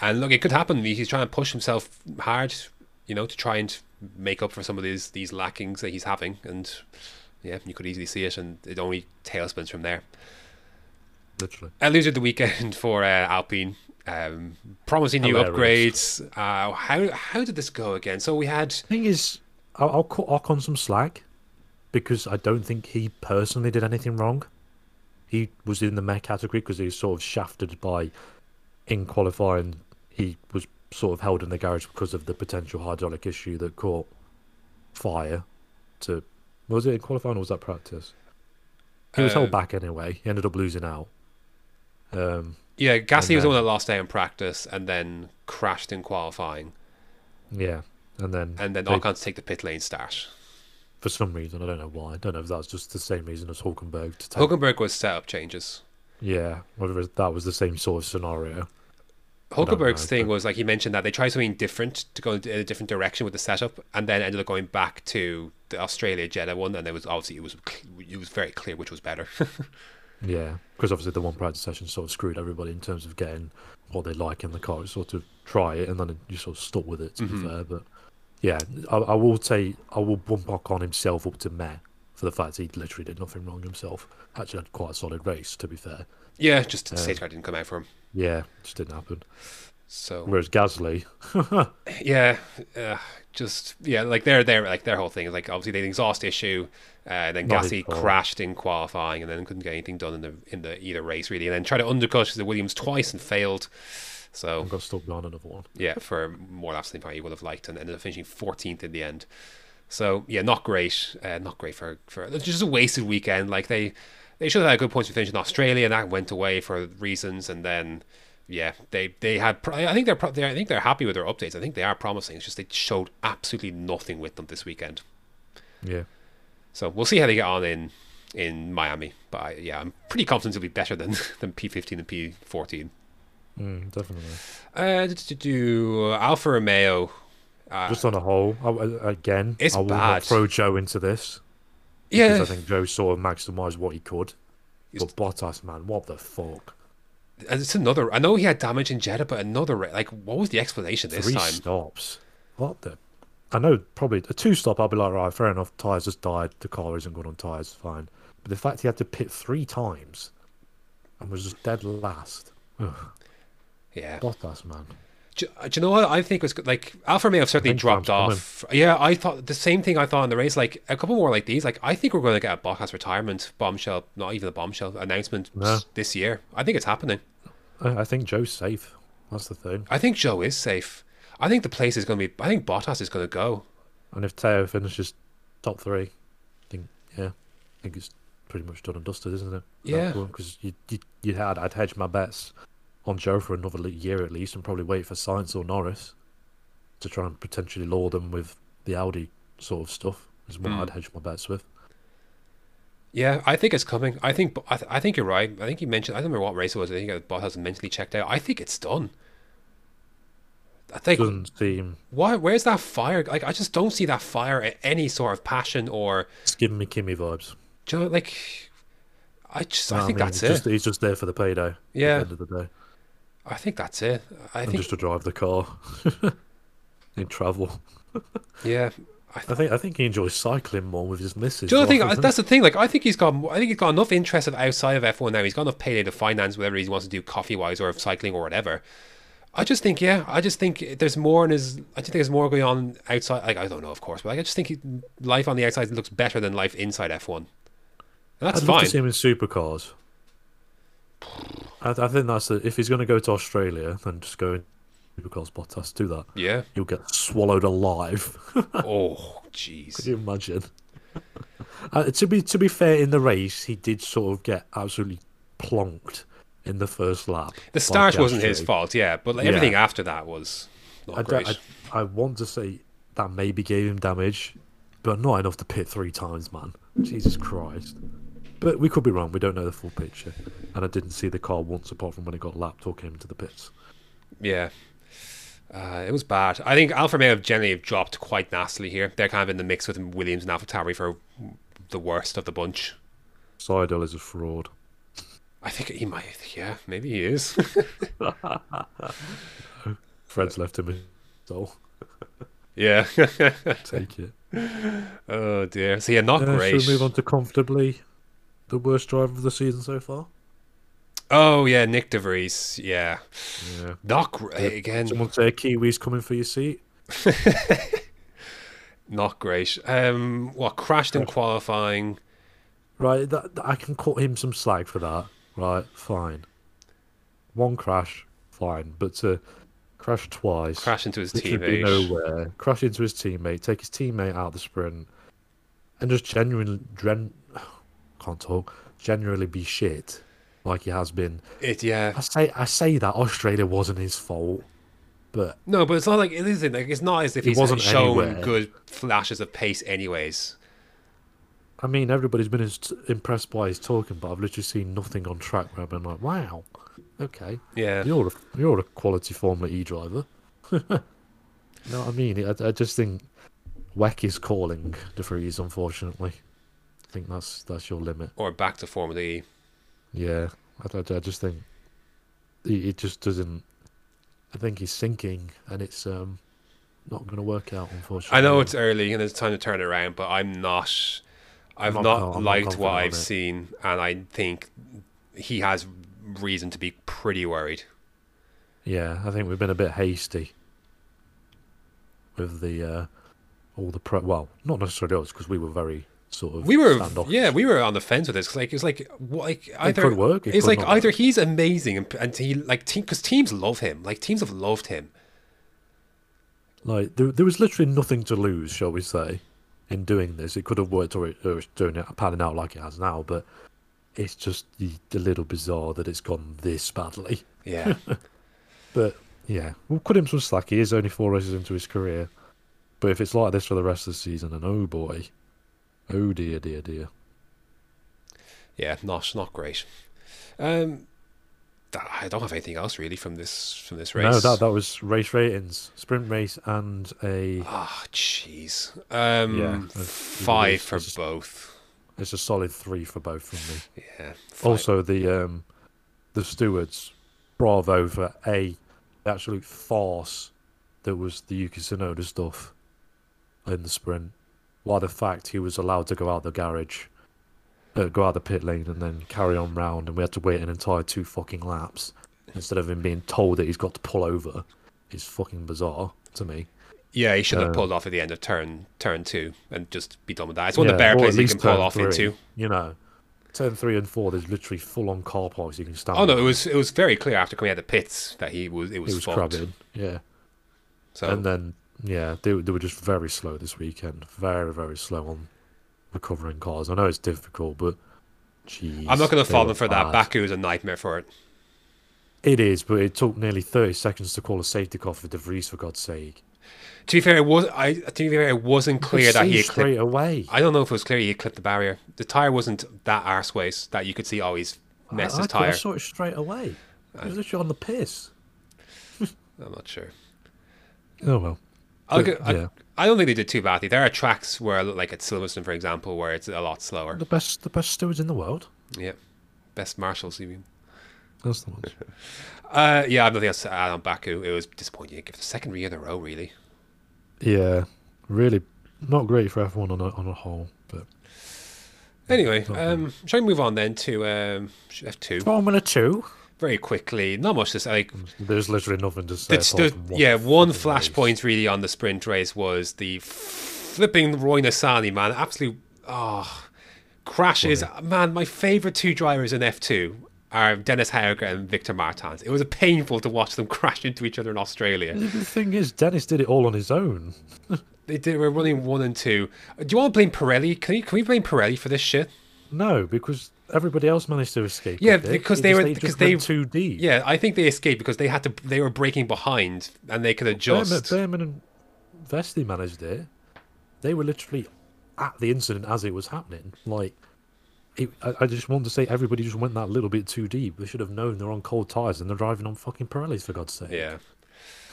And look, it could happen. He's trying to push himself hard, you know, to try and make up for some of these these lackings that he's having. And yeah, you could easily see it, and it only tailspins from there. Literally. A loser of the weekend for uh, Alpine. Um, promising new Hilarious. upgrades. Uh, how how did this go again? So we had Thing is, I'll, I'll cut Ocon some slack because I don't think he personally did anything wrong. He was in the mech category because he was sort of shafted by in qualifying. He was sort of held in the garage because of the potential hydraulic issue that caught fire. To was it in qualifying or was that practice? He was Uh, held back anyway. He ended up losing out. Um, yeah, Gasly was the then- one that lost out in practice and then crashed in qualifying, yeah, and then and then they- to take the pit lane start. for some reason I don't know why. I don't know if that's just the same reason as Hulkenberg to take Hulkenberg was setup changes. Yeah, whether that was the same sort of scenario. Hulkenberg's know, thing was like he mentioned that they tried something different to go in a different direction with the setup, and then ended up going back to the Australia Jeddah one, and it was obviously it was it was very clear which was better. Yeah, because obviously the one practice session sort of screwed everybody in terms of getting what they like in the car. You sort of try it and then you sort of stuck with it. To Mm-hmm. be fair, but yeah, I, I will say I will bump on himself up to meh for the fact he literally did nothing wrong himself. Actually had quite a solid race, to be fair. yeah, just the safety car didn't come out for him. Yeah, just didn't happen. So Whereas Gasly, yeah, uh, just yeah, like their their like their whole thing is like obviously they had an exhaust issue, uh, then Not Gasly crashed in qualifying, and then couldn't get anything done in the in the either race really, and then tried to undercut the Williams twice and failed. So got stuck on another one. yeah, for more laps than he would have liked, and ended up finishing 14th in the end. So yeah, not great, uh, not great for for just a wasted weekend. Like they they should have had a good points for finishing in Australia, and that went away for reasons. And then yeah, they they had. I think they're, they're I think they're happy with their updates. I think they are promising. It's just they showed absolutely nothing with them this weekend. Yeah, So we'll see how they get on in in Miami. But I, yeah, I'm pretty confident it'll be better than than P15 and P14. mm, definitely. Uh, to do Alfa Romeo. Uh, Just on a whole, I, again, It's I will bad. not throw Zhou into this. yeah, because I think Zhou sort of maximised what he could. But Bottas, man, what the fuck? And it's another. I know he had damage in Jeddah, but another. Like, what was the explanation this Three time? stops. What the? I know probably a two stop. I'll be like, right, fair enough. Tires just died. The car isn't good on tires. Fine. But the fact he had to pit three times and was just dead last. Ugh, Yeah. Bottas, man. Do, uh, do you know what I think was good? Like Alfa Romeo have certainly dropped off. Yeah, I thought the same thing. I thought in the race, like a couple more like these. Like I think we're going to get a Bottas retirement bombshell, not even a bombshell announcement No. this year. I think it's happening. I, I think Zhou's safe. That's the thing. I think Zhou is safe. I think the place is going to be. I think Bottas is going to go. And if Theo finishes top three, I think yeah, I think it's pretty much done and dusted, isn't it? Yeah. Because you, you you had I'd hedge my bets on Zhou for another year at least, and probably wait for Sainz or Norris to try and potentially lure them with the Audi sort of stuff. Is what Hmm. I'd hedge my bets with. Yeah, I think it's coming. I think. I, th- I think you're right. I think you mentioned. I don't remember what race it was. I think Bottas mentally checked out. I think it's done. I think. Doesn't seem Why? Where's that fire? Like, I just don't see that fire, a- any sort of passion or, it's giving me Kimi vibes. do you know, like, I just, I No, think mean, that's he's it. Just, he's just there for the payday. Yeah. At the end of the day, I think that's it. I and think, just to drive the car. in travel. yeah. I, I think I think he enjoys cycling more with his missus. do you know the thing? rather than- That's the thing. Like, I think he's got, I think he's got enough interest of outside of F1 now. He's got enough payday to finance whatever he wants to do, coffee wise or cycling or whatever. I just think, yeah, I just think there's more in his. I just think there's more going on outside. Like I don't know, of course, but like, I just think he, life on the outside looks better than life inside F1. And that's I'd love fine. to see him in supercars. I, I think that's the, if he's going to go to Australia, then just go in supercars. Bottas, do that. Yeah. You'll get swallowed alive. Oh, Can jeez. you imagine? uh, to be to be fair, in the race, he did sort of get absolutely plonked in the first lap. The start wasn't his fault, yeah, but like, Yeah. everything after that was not I, great. I, I want to say that maybe gave him damage, but not enough to pit three times, man. Jesus Christ. But we could be wrong. We don't know the full picture. And I didn't see the car once apart from when it got lapped or came into the pits. Yeah. Uh, it was bad. I think Alfa Romeo generally have dropped quite nastily here. They're kind of in the mix with Williams and AlphaTauri for the worst of the bunch. Seidl is a fraud. I think he might. Yeah, maybe he is. Fred's left him in so yeah. take it. oh dear. So yeah, not Uh, great. Should we move on to comfortably the worst driver of the season so far? Oh yeah, Nyck De Vries. Yeah, Yeah. not great again. Someone say Kiwi's coming for your seat. Not great. Um, what crashed in qualifying? Right, that, I can cut him some slack for that. Right, fine. One crash, fine, but to crash twice, Crashed into his teammate. nowhere, crash into his teammate, take his teammate out of the sprint, and just genuinely, gen, can't talk, generally be shit like he has been. It yeah. I say, I say that Australia wasn't his fault, but No, but it's not like it isn't like it's not as if He wasn't shown anywhere. good flashes of pace, anyways. I mean, everybody's been impressed by his talking, but I've literally seen nothing on track where I've been like, wow, okay. Yeah. You're a, you're a quality Formula E driver. you know what I mean? I, I just think Weck is calling De Vries, unfortunately. Think that's that's your limit. Or back to Formula E. Yeah, I, I, I just think it, it just doesn't. I think he's sinking, and it's um not going to work out, unfortunately. I know it's early and it's time to turn it around, but I'm not. I've not, not- I'm not liked what I've seen, and I think he has reason to be pretty worried. Yeah, I think we've been a bit hasty with the uh all the pro. Well, not necessarily us because we were very sort of. We were, standoffish. yeah, we were on the fence with this. 'cause, like, it's like, like either it could work, it it's could like either work. he's amazing and, and he like team because teams love him. Like teams have loved him. Like there, there was literally nothing to lose, shall we say, in doing this. It could have worked or, it, or it's doing it panning out like it has now, but it's just a little bizarre that it's gone this badly. Yeah, But yeah, we'll cut him some slack. He is only four races into his career, but if it's like this for the rest of the season, and oh boy, oh dear, dear, dear. yeah, not not great. Um, that- I don't have anything else really from this from this race. No, that that was race ratings, sprint race, and a Ah, jeez. Um, Yeah, it's- five for it's- both. it's a solid three for both from me. Yeah. five. Also, the um, the stewards, bravo for a absolute farce that was the Yuki Tsunoda stuff in the sprint. Why the fact he was allowed to go out the garage, uh, go out the pit lane, and then carry on round, and we had to wait an entire two fucking laps instead of him being told that he's got to pull over, is fucking bizarre to me. yeah, he should have uh, pulled off at the end of turn turn two and just be done with that. It's one of the Yeah, better at places you can pull off three, into. You know, turn three and four. There's literally full on car parks you can stand. Oh no, it was it was very clear after coming out of the pits that he was it was, it was fucked. crabbing. Yeah. So And then, yeah, they, they were just very slow this weekend. Very, very slow on recovering cars. I know it's difficult, but jeez. I'm not going to they fault were them for that. Baku is a nightmare for it. It is, but it took nearly 30 seconds to call a safety car for De Vries, for God's sake. To be fair, it was I. To be fair, it wasn't clear that he had straight clipped. away. I don't know if it was clear he had clipped the barrier. The tire wasn't that arseways that you could see. Oh, he's messed I, his I, thought I saw it straight away. It was uh, literally on the piss. I'm not sure. Oh, well. But, I, yeah. I don't think they did too badly. There are tracks where, like at Silverstone, for example, where it's a lot slower. The best the best stewards in the world. Yeah, best marshals. You mean? That's the ones. Uh, yeah, I've nothing else to add on Baku. It was disappointing. Give the second year in a row, really. yeah, really not great for everyone on a, on a whole. But Anyway, um, shall we move on then to um, F2? Formula 2. Very quickly. Not much to say. Like, mm, There's literally nothing to say. The- one yeah, one flashpoint really on the sprint race was the flipping Roy Nissany, man. Absolute oh, crashes. Man, my favorite two drivers in F2 are Dennis Hauger and Victor Martins. It was painful to watch them crash into each other in Australia. The thing is, Dennis did it all on his own. They did, were running one and two. Do you want to blame Pirelli? Can, you, can we blame Pirelli for this shit? No, because everybody else managed to escape. Yeah, because they just- were- just because went they- too deep. Yeah, I think they escaped because they had to. They were breaking behind and they could adjust. Bearman, Bearman and Vesti managed it. They were literally at the incident as it was happening. Like, it, I, I just want to say everybody just went that little bit too deep. They should have known they're on cold tires and they're driving on fucking Pirellis for God's sake. Yeah.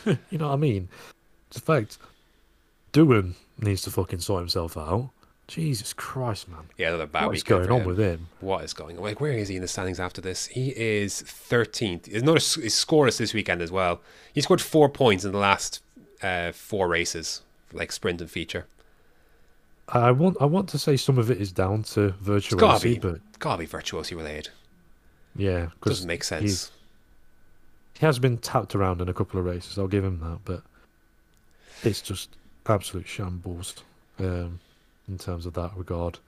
You know what I mean? In fact, Doohan needs to fucking sort himself out. Jesus Christ, man. Yeah, another bad What is going on with him? What is going on? Like, where is he in the standings after this? He is 13th. He's not a, he's scoreless this weekend as well. He scored four points in the last uh, four races, like sprint and feature. I want I want to say some of it is down to It's gotta virtuosity, be, but gotta be virtuosi related. yeah, Doesn't make sense. He has been tapped around in a couple of races. I'll give him that, but it's just absolute shambles um, in terms of that regard.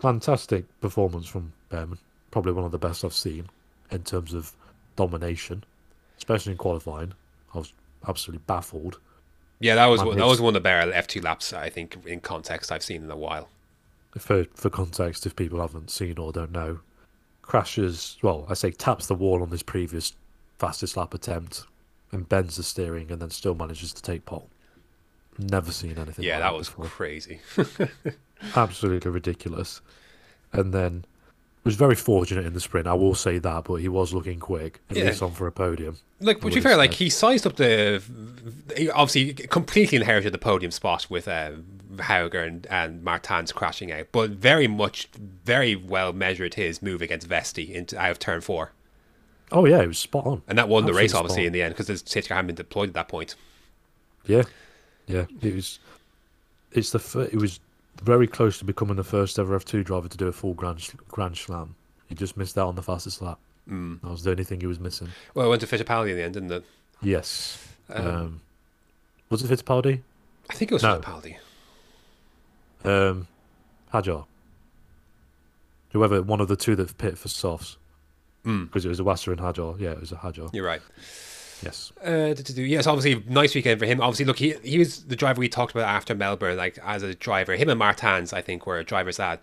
Fantastic performance from Bearman. Probably one of the best I've seen in terms of domination, especially in qualifying. I was absolutely baffled. Yeah, that was one, that was one of the better F2 laps I think in context I've seen in a while. For for context, if people haven't seen or don't know, crashes. Well, I say taps the wall on this previous fastest lap attempt and bends the steering, and then still manages to take pole. Never seen anything. Yeah, like that was before. crazy. absolutely ridiculous. And then was very fortunate in the sprint. I will say that, but he was looking quick, at Yeah. least on for a podium. Like, but to be fair, like he sized up the, he obviously completely inherited the podium spot with uh, Hauger and, and Martins crashing out, but very much, very well measured his move against Vesti into out of turn four, Oh yeah, it was spot on. and that won the race obviously in the end because the safety car hadn't been deployed at that point. Yeah, yeah. It was. It's the. It was very close to becoming the first ever F two driver to do a full grand grand slam. He just missed out on the fastest lap. Mm. That was the only thing he was missing. Well, it went to Fittipaldi in the end, didn't it? Yes. Um, was it Fittipaldi? I think it was No. Fittipaldi. Um, Hajar. Whoever one of the two that pit for softs. Because it was Iwasa and Hajar. Yeah, it was a Hajar. You're right. Yes. Uh, to do yes, obviously nice weekend for him. Obviously, look, he he was the driver we talked about after Melbourne. Like as a driver, him and Martins, I think, were drivers that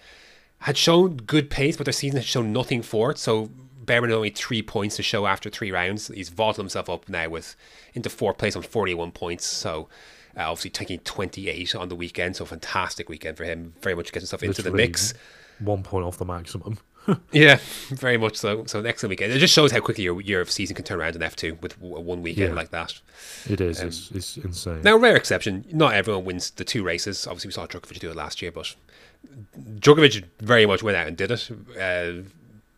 had shown good pace, but their season had shown nothing for it. So Bearman had only three points to show after three rounds. He's vaulted himself up now with into fourth place on forty-one points. So. Uh, obviously taking 28 on the weekend, so fantastic weekend for him. Very much getting himself into the mix. One point off the maximum. Yeah, very much so. So an excellent weekend. It just shows how quickly your your season can turn around in F2 with one weekend Yeah. like that. It is. it's, it's insane. Now, rare exception. Not everyone wins the two races. Obviously, we saw Drugovich do it last year, but Drugovich very much went out and did it. Uh,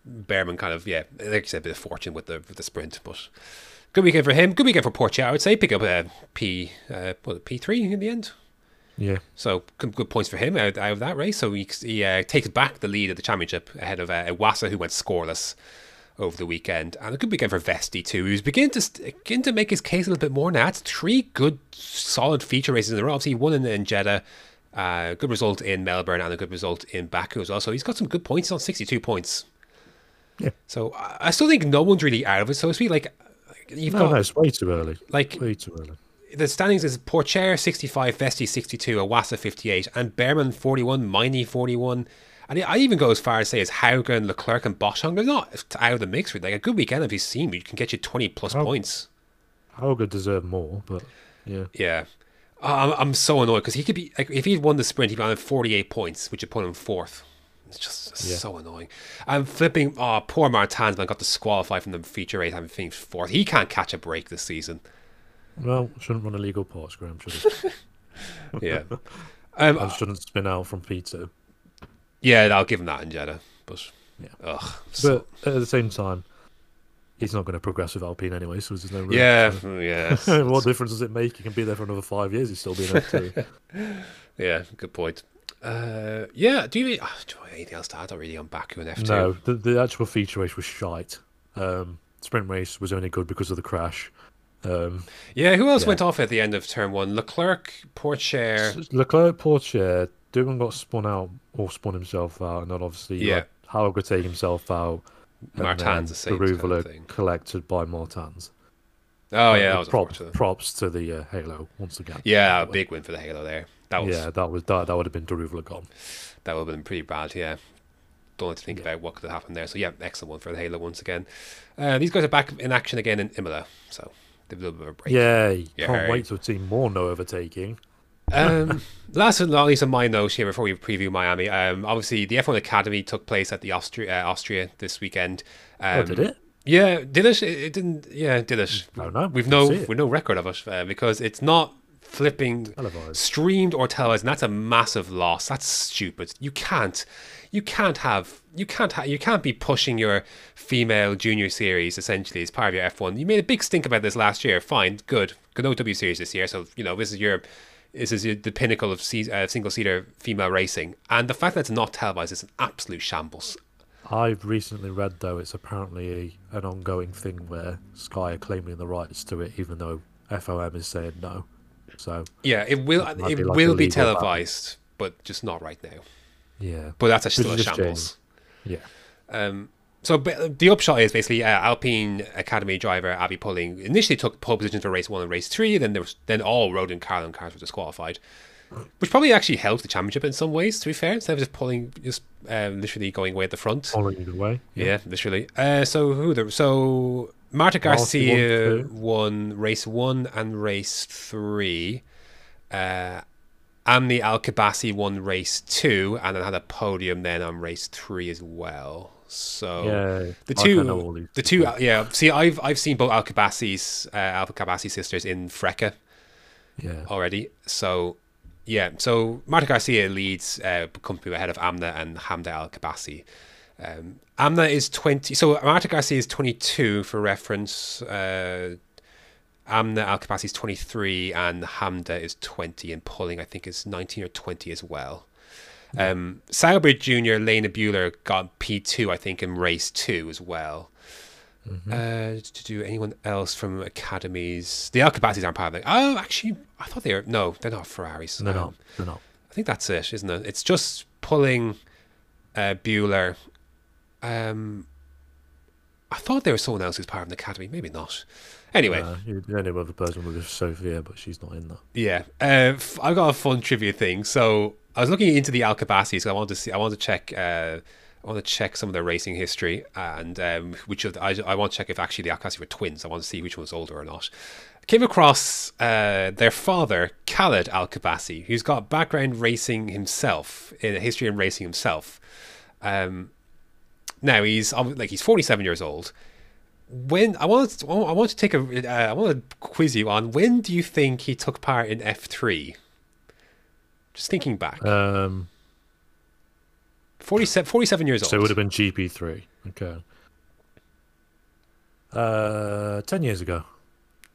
Bearman kind of, yeah, like you said, a bit of fortune with the with the sprint, but good weekend for him. Good weekend for Pourchaire, I would say. Pick up a P, uh, P three in the end. Yeah. So good, good points for him out, out of that race. So he, he uh, takes back the lead of the championship ahead of uh, Iwasa, who went scoreless over the weekend, and a good weekend for Vesti too. Who's beginning to beginning to make his case a little bit more now. It's three good, solid feature races in a row. Obviously, one in, in Jeddah, uh, good result in Melbourne, and a good result in Baku as well. So he's got some good points. He's on sixty-two points. Yeah. So I I still think no one's really out of it, so to speak. Like you've No, got no, it's way too early. like Way too early. The standings is Pourchaire 65, Vesti 62, Iwasa 58, and Bearman 41, Maini 41. And I even go as far as say as Hauger and Leclerc and Boschung. They're not out of the mix. with Like a good weekend if you've seen, you can get you 20 plus points. Hauger deserved more, but yeah. Yeah. I'm, I'm so annoyed because he could be, like, if he'd won the sprint, he'd be on 48 points, which would put him fourth. It's just Yeah. so annoying. I'm flipping, oh, poor Martins, man, got disqualified from the feature race, having finished fourth. He can't catch a break this season. Well, shouldn't run illegal parts, Graham. Should he? Yeah. um, and shouldn't spin out from P2. yeah, I'll give him that in Jeddah. But, Yeah. ugh. so- But at the same time, he's not going to progress with Alpine anyway, so there's no room. Yeah, yeah, what difference does it make? He can be there for another five years. He's still being F2. yeah. Good point. Uh, yeah. Do you, oh, do you have anything else to add? Really on Baku and F two. no, the, the actual feature race was shite. Um, sprint race was only good because of the crash. Um, Yeah, who else Yeah. went off at the end of turn one? Leclerc, Pourchaire. Leclerc, Pourchaire, Doohan got spun out or spun himself out, and then obviously Yeah. yeah. Howell could take himself out. and Martin's the same kind of thing. collected by Martins. Oh yeah, that was prop, props to the uh, Halo once again. Yeah, a big win for the Halo there. That was yeah, that was that. That would have been Deruvla gone. that would have been pretty bad. Yeah, don't like to think Yeah. about what could have happened there. So yeah, excellent one for the Halo once again. Uh, these guys are back in action again in Imola, so little bit of a break. Yeah, Can't wait to see more no overtaking. Um, last but not least on my note here before we preview Miami, um, obviously the F1 Academy took place at the Austria, uh, Austria this weekend. Um, oh, did it? Yeah, did it? It didn't. Yeah, did it? I don't know. We've no, we've no record of it uh, because it's not flipping Televised. streamed or televised, and that's a massive loss. That's stupid. You can't, you can't have, you can't, ha- you can't be pushing your female junior series essentially as part of your F1. You made a big stink about this last year. Fine, good, good no W series this year. So you know this is your. This is your- the pinnacle of se- uh, single-seater female racing, and the fact that it's not televised is an absolute shambles. I've recently read though it's apparently a, an ongoing thing where Sky are claiming the rights to it, even though FOM is saying no. So Yeah, it will. It It be like will be legal battle. televised, but just not right now. Yeah, But that's still a shambles. yeah, Um, so ba- the upshot is basically uh, Alpine Academy driver Abby Pulling initially took pole position for race one and race three. Then there was then all road and car and cars were disqualified, which probably actually helped the championship in some ways. To be fair, instead of just Pulling, just um, literally going away at the front. following either way. Yeah, literally. Uh, so who there? So Marta Rossi won Garcia won race one and race three. Uh, Amna Al Qubaisi won race two, and then had a podium then on race three as well. So Yeah, the two, kinda know all these the two, yeah. See, I've I've seen both Al Qubaisi's uh, Al Qubaisi sisters in Freca Yeah, already. So yeah, so Marta Garcia leads uh, company ahead of Amna and Hamda Al Qubaisi. Um, Amna is twenty. So Marta Garcia is twenty-two for reference. Uh, Amna Al Qubaisi is twenty-three, and Hamda is twenty. And Pulling, I think, is nineteen or twenty as well. Um, Sauber Junior Lena Bühler got P two, I think, in race two as well. Mm-hmm. Uh, to do anyone else from academies? The Al Kabasis aren't part of it. Oh, actually, I thought they were. No, they're not Ferraris. they're Um, not. They're not. I think that's it, isn't it? It's just Pulling uh, Bühler. Um, I thought there was someone else who's part of an academy. Maybe not. Anyway, Uh, the only other person was Sophia, but she's not in that. yeah. Uh, f- I've got a fun trivia thing. So I was looking into the Al Qubaisis. I wanted to see. I wanted to check. Uh, I want to check some of their racing history and um, which of the, I, I want to check if actually the Al Qubaisi were twins. I want to see which one was older or not. Came across uh, their father, Khaled Al Qubaisi, who's got background racing himself in a history in racing himself. Um, now he's like he's 47 years old. When I want, to, I want to take a, uh, I want to quiz you on when do you think he took part in F3? Just thinking back, Um, 47, 47 years old. so it would have been GP3. Okay. Uh, ten years ago.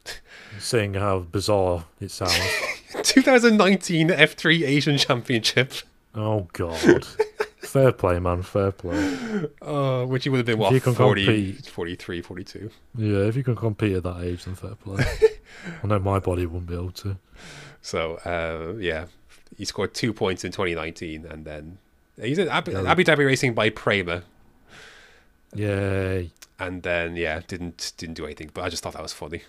Seeing how bizarre it sounds. 2019 F3 Asian Championship, oh God. Fair play, man. Fair play. uh, which he would have been If what you can 40, compete- 43, 42. Yeah, if you can compete at that age, then fair play. I know my body wouldn't be able to. So uh, yeah, he scored two points in 2019, and then he's in Abu, Yeah. Abu Dhabi Racing by Prema, Yay. and then yeah, didn't didn't do anything. But I just thought that was funny.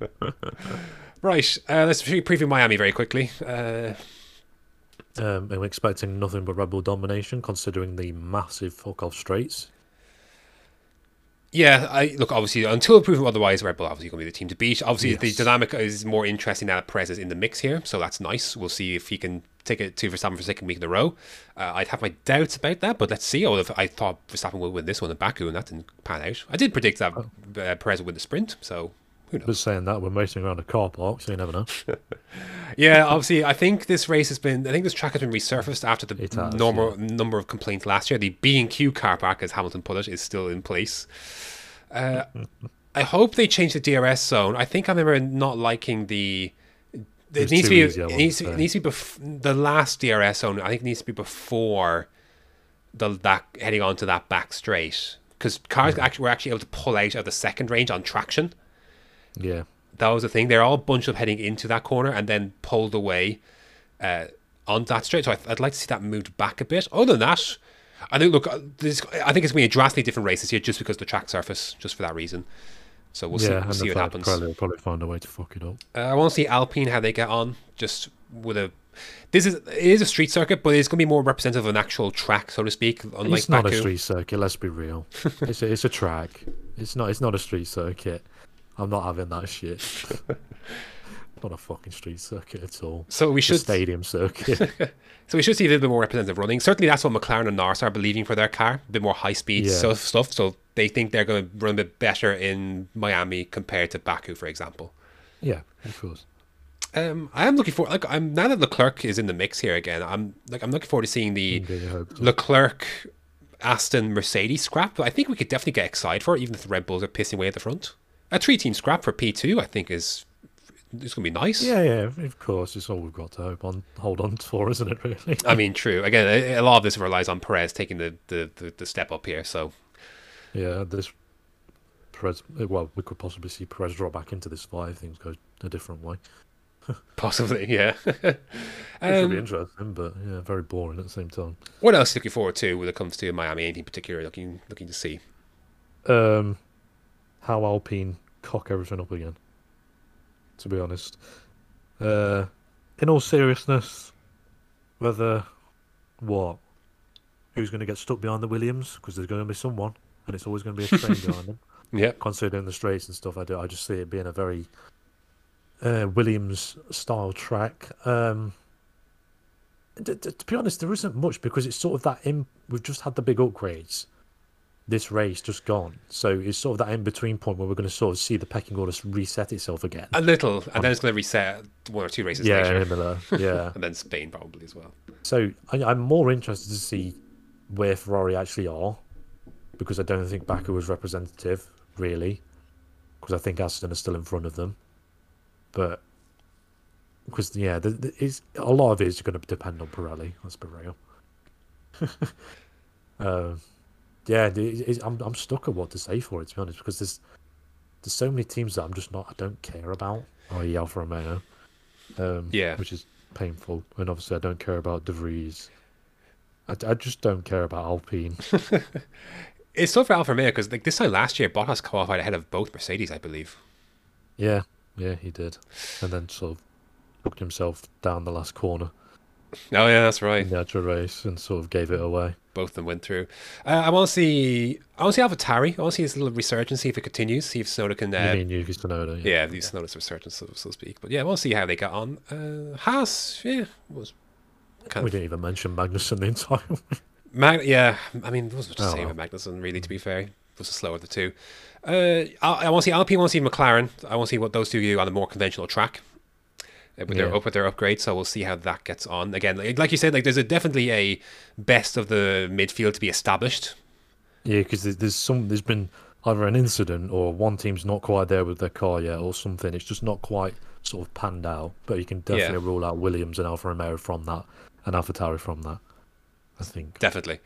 right, uh, let's pre- preview Miami very quickly. Uh, Um, I'm expecting nothing but Red Bull domination, considering the massive fuck off straights. Yeah, I look obviously until proven otherwise, Red Bull obviously going to be the team to beat. Obviously, the Yes. dynamic is more interesting now that Perez is in the mix here, so that's nice. We'll see if he can take it to Verstappen for second week in a row. Uh, I'd have my doubts about that, but let's see. Although I thought Verstappen would win this one in Baku, and that didn't pan out. I did predict that uh, Perez would win the sprint, so Just saying that we're racing around a car park, so you never know. Yeah, obviously, I think this race has been. I think this track has been resurfaced after the It has, normal number of complaints last year. The B and Q car park, as Hamilton put it, is still in place. Uh, I hope they change the DRS zone. I think I remember not liking the. It was needs be. easy, I it needs to to, it needs to be the last DRS zone. I think it needs to be before the that heading onto that back straight because cars actually were actually able to pull out of the second range on traction. Yeah. That was the thing. They're all bunched up heading into that corner and then pulled away uh, on that straight. So I, I'd like to see that moved back a bit. Other than that, I think look, uh, this, I think it's going to be a drastically different race this year just because the track surface, just for that reason. So we'll see, yeah, we'll and see what happens. Probably, probably find a way to fuck it up. Uh, I want to see Alpine how they get on, just with a. This is it is a street circuit, but it's going to be more representative of an actual track, so to speak. Unlike it's not Baku. a street circuit. Let's be real. it's a, it's a track. It's not. It's not a street circuit. I'm not having that shit. not a fucking street circuit at all. So we should stadium circuit. So we should see a little bit more representative running. Certainly, that's what McLaren and Norris are believing for their car. A bit more high speed Yeah. stuff, stuff. So they think they're going to run a bit better in Miami compared to Baku, for example. yeah, of course. Um, I am looking for like I'm now that Leclerc is in the mix here again. I'm like I'm looking forward to seeing the. Leclerc, Aston, Mercedes scrap. But I think we could definitely get excited for it, even if the Red Bulls are pissing away at the front. A three-team scrap for P two, I think, is it's going to be nice. Yeah, yeah, of course. It's all we've got to hope on, hold on for, isn't it? Really? I mean, true. Again, a, lot of this relies on Perez taking the, the, the, the step up here. So Yeah, this Perez. Well, we could possibly see Perez drop back into this five. Things go a different way. possibly, yeah. It should be um, interesting, but yeah, very boring at the same time. what else are you looking forward to when it comes to Miami? Anything particular looking looking to see? Um, how Alpine cock everything up again. To be honest, uh, in all seriousness, whether what who's going to get stuck behind the Williams because there's going to be someone, and it's always going to be a train behind them. Yeah. Considering the straights and stuff, I do. I just see it being a very uh, Williams style track. Um, d- d- to be honest, there isn't much because it's sort of that in. We've just had the big upgrades. This race just gone, so it's sort of that in between point where we're going to sort of see the pecking order reset itself again. A little, and then it's going to reset one or two races yeah, later, Imola, yeah. and then Spain probably as well. So I, I'm more interested to see where Ferrari actually are, because I don't think Baku was representative really, because I think Aston are still in front of them. But because yeah, the, the, it's, a lot of it is going to depend on Pirelli. Let's be real. uh, yeah, I'm I'm stuck at what to say for it to be honest, because there's there's so many teams that I'm just not I don't care about. i.e. Alfa Romeo, um, Yeah. which is painful, and obviously I don't care about De Vries. I, I just don't care about Alpine. It's tough for Alfa Romeo because like this time last year, Bottas qualified ahead of both Mercedes, I believe. yeah, yeah, he did, and then sort of booked himself down the last corner Oh yeah, that's right. the actual race and sort of gave it away. Both of them went through. Uh, I want to see. I want to see AlphaTauri. I want to see this little resurgence. See if it continues. See if Sonoda can. you Uh, mean Yuki Tsunoda? yeah, if Sonoda's resurgence, so, so to speak. But yeah, we'll see how they got on. Uh, Haas, yeah, was kind We of didn't even mention Magnussen the entire. Mag- yeah, I mean, there wasn't to Oh, say well. Magnussen, really, to be fair. It was the slower of the two. Uh, I, I want to see Alpine, I want to see McLaren. I want to see what those two do on a more conventional track with their up with their upgrade. So we'll see how that gets on. Again, like, like you said, like there's a definitely a best of the midfield to be established. Yeah, because there's, some there's been either an incident or one team's not quite there with their car yet or something. It's just not quite sort of panned out. But you can definitely rule out Williams and Alfa Romeo from that, and AlphaTauri from that. I think. Definitely.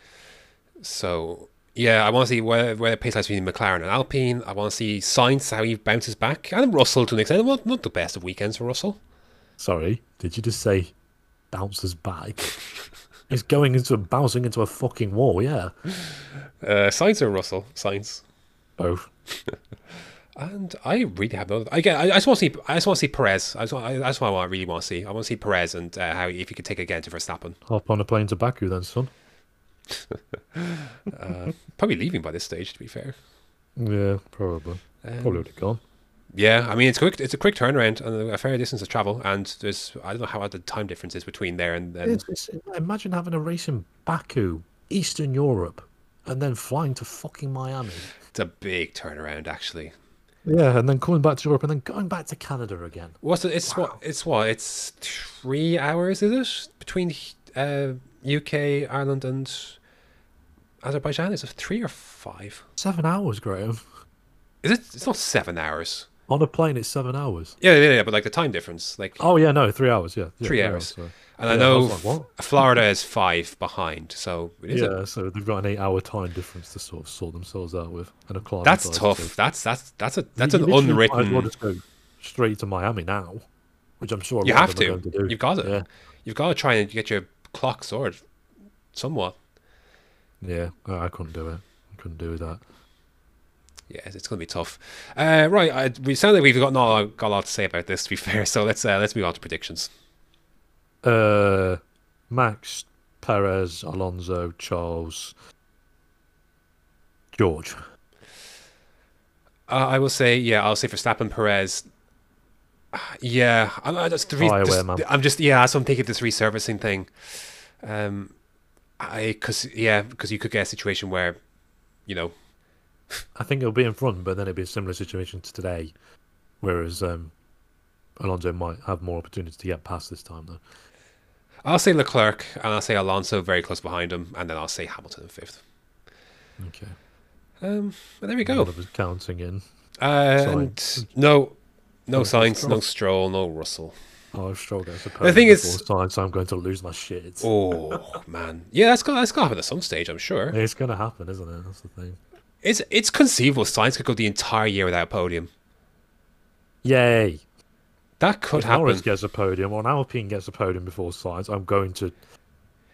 So yeah, I want to see where where the pace lies between McLaren and Alpine. I want to see Sainz how he bounces back, and Russell to an extent. Well, not the best of weekends for Russell. Sorry, did you just say bounces back? It's going into a bouncing into a fucking wall. Yeah, Uh, Sainz or Russell? Sainz. both. And I really have no. Again, I, I just want to see. I just want to see Perez. I just want, I, that's what I want, really want to see. I want to see Perez and uh, how if he could take it again to Verstappen. Hop on a plane to Baku then, son. Probably leaving by this stage, to be fair. Yeah, probably. Um, Probably would have gone. Yeah, I mean it's quick. It's a quick turnaround and a fair distance of travel. And there's I don't know how the time difference is between there and then. It's, it's, imagine having a race in Baku, Eastern Europe, and then flying to fucking Miami. It's a big turnaround, actually. Yeah, and then coming back to Europe and then going back to Canada again. What's it? It's what? It's what? It's three hours, is it? Between uh, UK, Ireland, and Azerbaijan. Is it three or five? Seven hours, Graham. Is it? It's not seven hours. On a plane, it's seven hours. Yeah, yeah, yeah. But like the time difference, like Oh yeah, no, three hours. Yeah, yeah Three hours. sorry. And I Yeah, I know was like. Florida is five behind, so it is a- Yeah, so they've got an eight-hour time difference to sort of sort themselves out with, and a that's tough. That's that's that's a that's an You as well just go straight to Miami now, which I'm sure You have of them are to. going to do. You've got to. Yeah, You've got to try and get your clock sorted, somewhat. yeah. I I couldn't do it. I couldn't do that. Yeah, it's going to be tough. Uh, right, I, we sound like we've got not got a lot to say about this. To be fair, so let's uh, let's move on to predictions. Uh, Max, Perez, Alonso, Charles, George. Uh, I will say, yeah, I'll say for Verstappen, Perez. Yeah, I'm, I just, re- just-. I'm just yeah. So I'm thinking of this resurfacing thing. Um, I because yeah, because you could get a situation where, you know, I think it'll be in front, but then it'll be a similar situation to today, whereas um, Alonso might have more opportunity to get past this time, though. I'll say Leclerc and I'll say Alonso very close behind him, and then I'll say Hamilton in fifth. Okay. Um, but there we go. us counting in. Uh, and no, no Sainz, no Stroll. No Russell. Oh, Stroll goes to thing is- time, so I'm going to lose my shit. Oh man, yeah, that's got that's got to happen at some stage. I'm sure. It's going to happen, isn't it? That's the thing. It's it's conceivable Sainz could go the entire year without a podium. Yay! That could if Norris gets a podium, or an Alpine gets a podium before Sainz. I'm going to.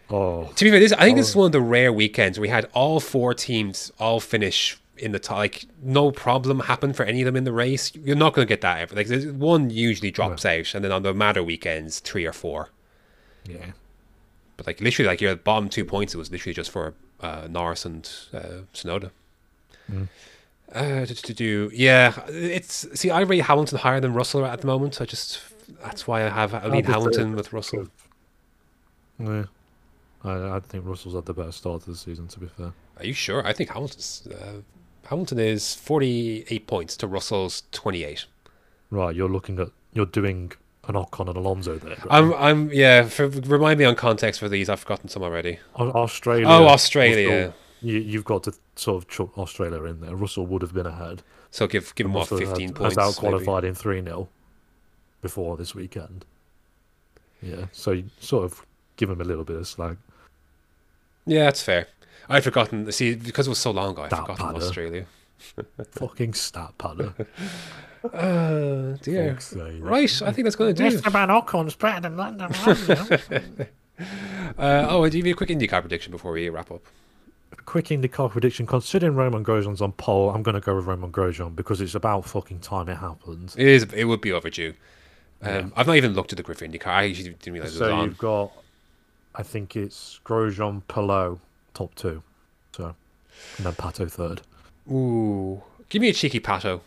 Oh, To be fair, this I think this is Oh. one of the rare weekends we had all four teams all finish in the top. Like no problem happened for any of them in the race. You're not going to get that ever. Like there's- one usually drops out, and then on the matter weekends, three or four. yeah. But like literally, like your bottom two points, it was literally just for uh, Norris and uh, Sonoda. Mm. Uh, to, to do, yeah, it's see, I rate Hamilton higher than Russell at the moment. I just that's why I have I lead Hamilton with Russell. Yeah. I, I think Russell's had the better start to the season, to be fair. Are you sure? I think Hamilton's uh, Hamilton is forty eight points to Russell's twenty eight. Right, you're looking at. You're doing an Ocon and Alonso there. I'm I'm yeah. For, remind me on context for these. I've forgotten some already. Au- Australia. Oh, Australia. Russell, you, you've got to sort of chuck Australia in there. Russell would have been ahead. So give give him what fifteen had, points. Has out qualified in 3 0 before this weekend. Yeah, so you sort of give him a little bit of slack. Yeah, that's fair. I'd forgotten. See, because it was so long ago, I'd That forgotten padder. Australia. Fucking stat padder. Uh, dear. Right, I think that's going to do. it. Esteban Ocon's better than Lando. Uh, oh, I'll give you a quick IndyCar prediction before we wrap up. Quick car prediction. Considering Romain Grosjean's on pole, I'm going to go with Romain Grosjean because it's about fucking time it happened. It is. It would be overdue. Um, Yeah. I've not even looked at the Griffin IndyCar. I actually didn't realize it was So you've got, I think it's Grosjean, Palou, top two. So, and then Pato third. Ooh, give me a cheeky pato.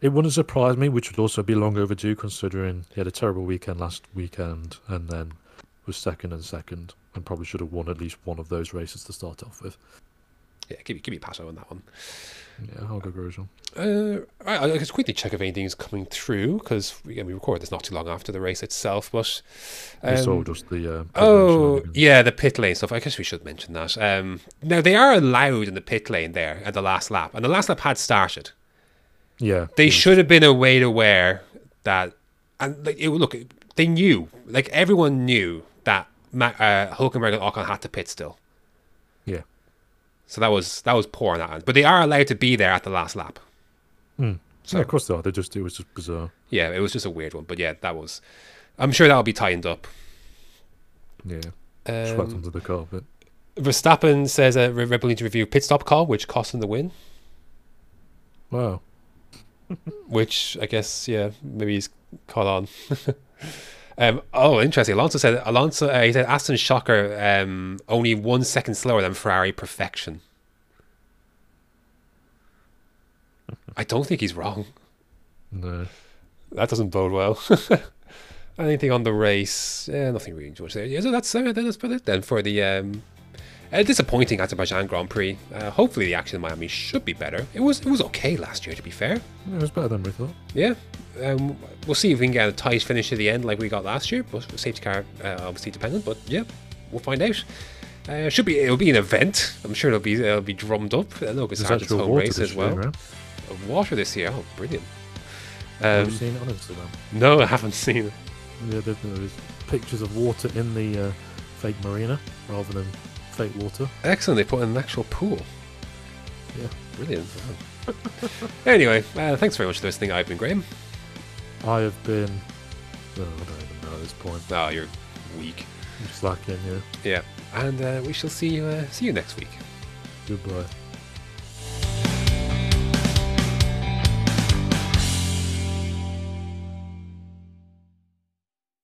It wouldn't surprise me, which would also be long overdue considering he had a terrible weekend last weekend and then was second and second and probably should have won at least one of those races to start off with. Yeah, give me give me pato on that one. Yeah, I'll go Grosjean. Uh, right, I'll just quickly check if anything's coming through because we, we record this not too long after the race itself. But You saw um, just the. Uh, Oh, yeah, the pit lane stuff. I guess we should mention that. Um, now, they are allowed in the pit lane there at the last lap, and the last lap had started. Yeah. They should have been aware aware that, and like, it, look, they knew, like everyone knew that Uh, Hulkenberg and Ocon had to pit still. Yeah. So that was that was poor on that end. But they are allowed to be there at the last lap. Hmm. So yeah, of course they are. They just, it was just bizarre. yeah, it was just a weird one. But yeah, that was. I'm sure that'll be tightened up. Yeah. Swept Um, under the carpet. Verstappen says a Red Bull needs to review pit stop call, which cost him the win. Wow. which I guess yeah maybe he's caught on. um, oh, interesting. Alonso said Alonso uh, he said Aston Shocker um, only one second slower than Ferrari perfection. I don't think he's wrong. No. That doesn't bode well. Anything on the race? Yeah, nothing really much there. Yeah, so that's uh, that's about it then for the um, a disappointing Azerbaijan Grand Prix. Uh, hopefully, the action in Miami should be better. It was it was okay last year, to be fair. Yeah, it was better than we thought. Yeah, um, we'll see if we can get a tight finish to the end like we got last year. But safety car uh, obviously dependent. But yeah, we'll find out. Uh, should be it'll be an event. I'm sure it'll be it'll be drummed up. Uh, look, it's There's actual home water race as year, well. right? Water this year. Oh, brilliant. Have Um, you seen it on Instagram? no, I haven't seen it. Yeah, there- there's pictures of water in the uh, fake marina rather than fake water. Excellent. They put in an actual pool. Yeah. Brilliant. Anyway, uh, thanks very much for listening. I've been Graham. I have been. Oh, I don't even know at this point. Oh, you're weak. I'm slacking, yeah. Yeah. And uh, we shall see you, uh, see you next week. Goodbye.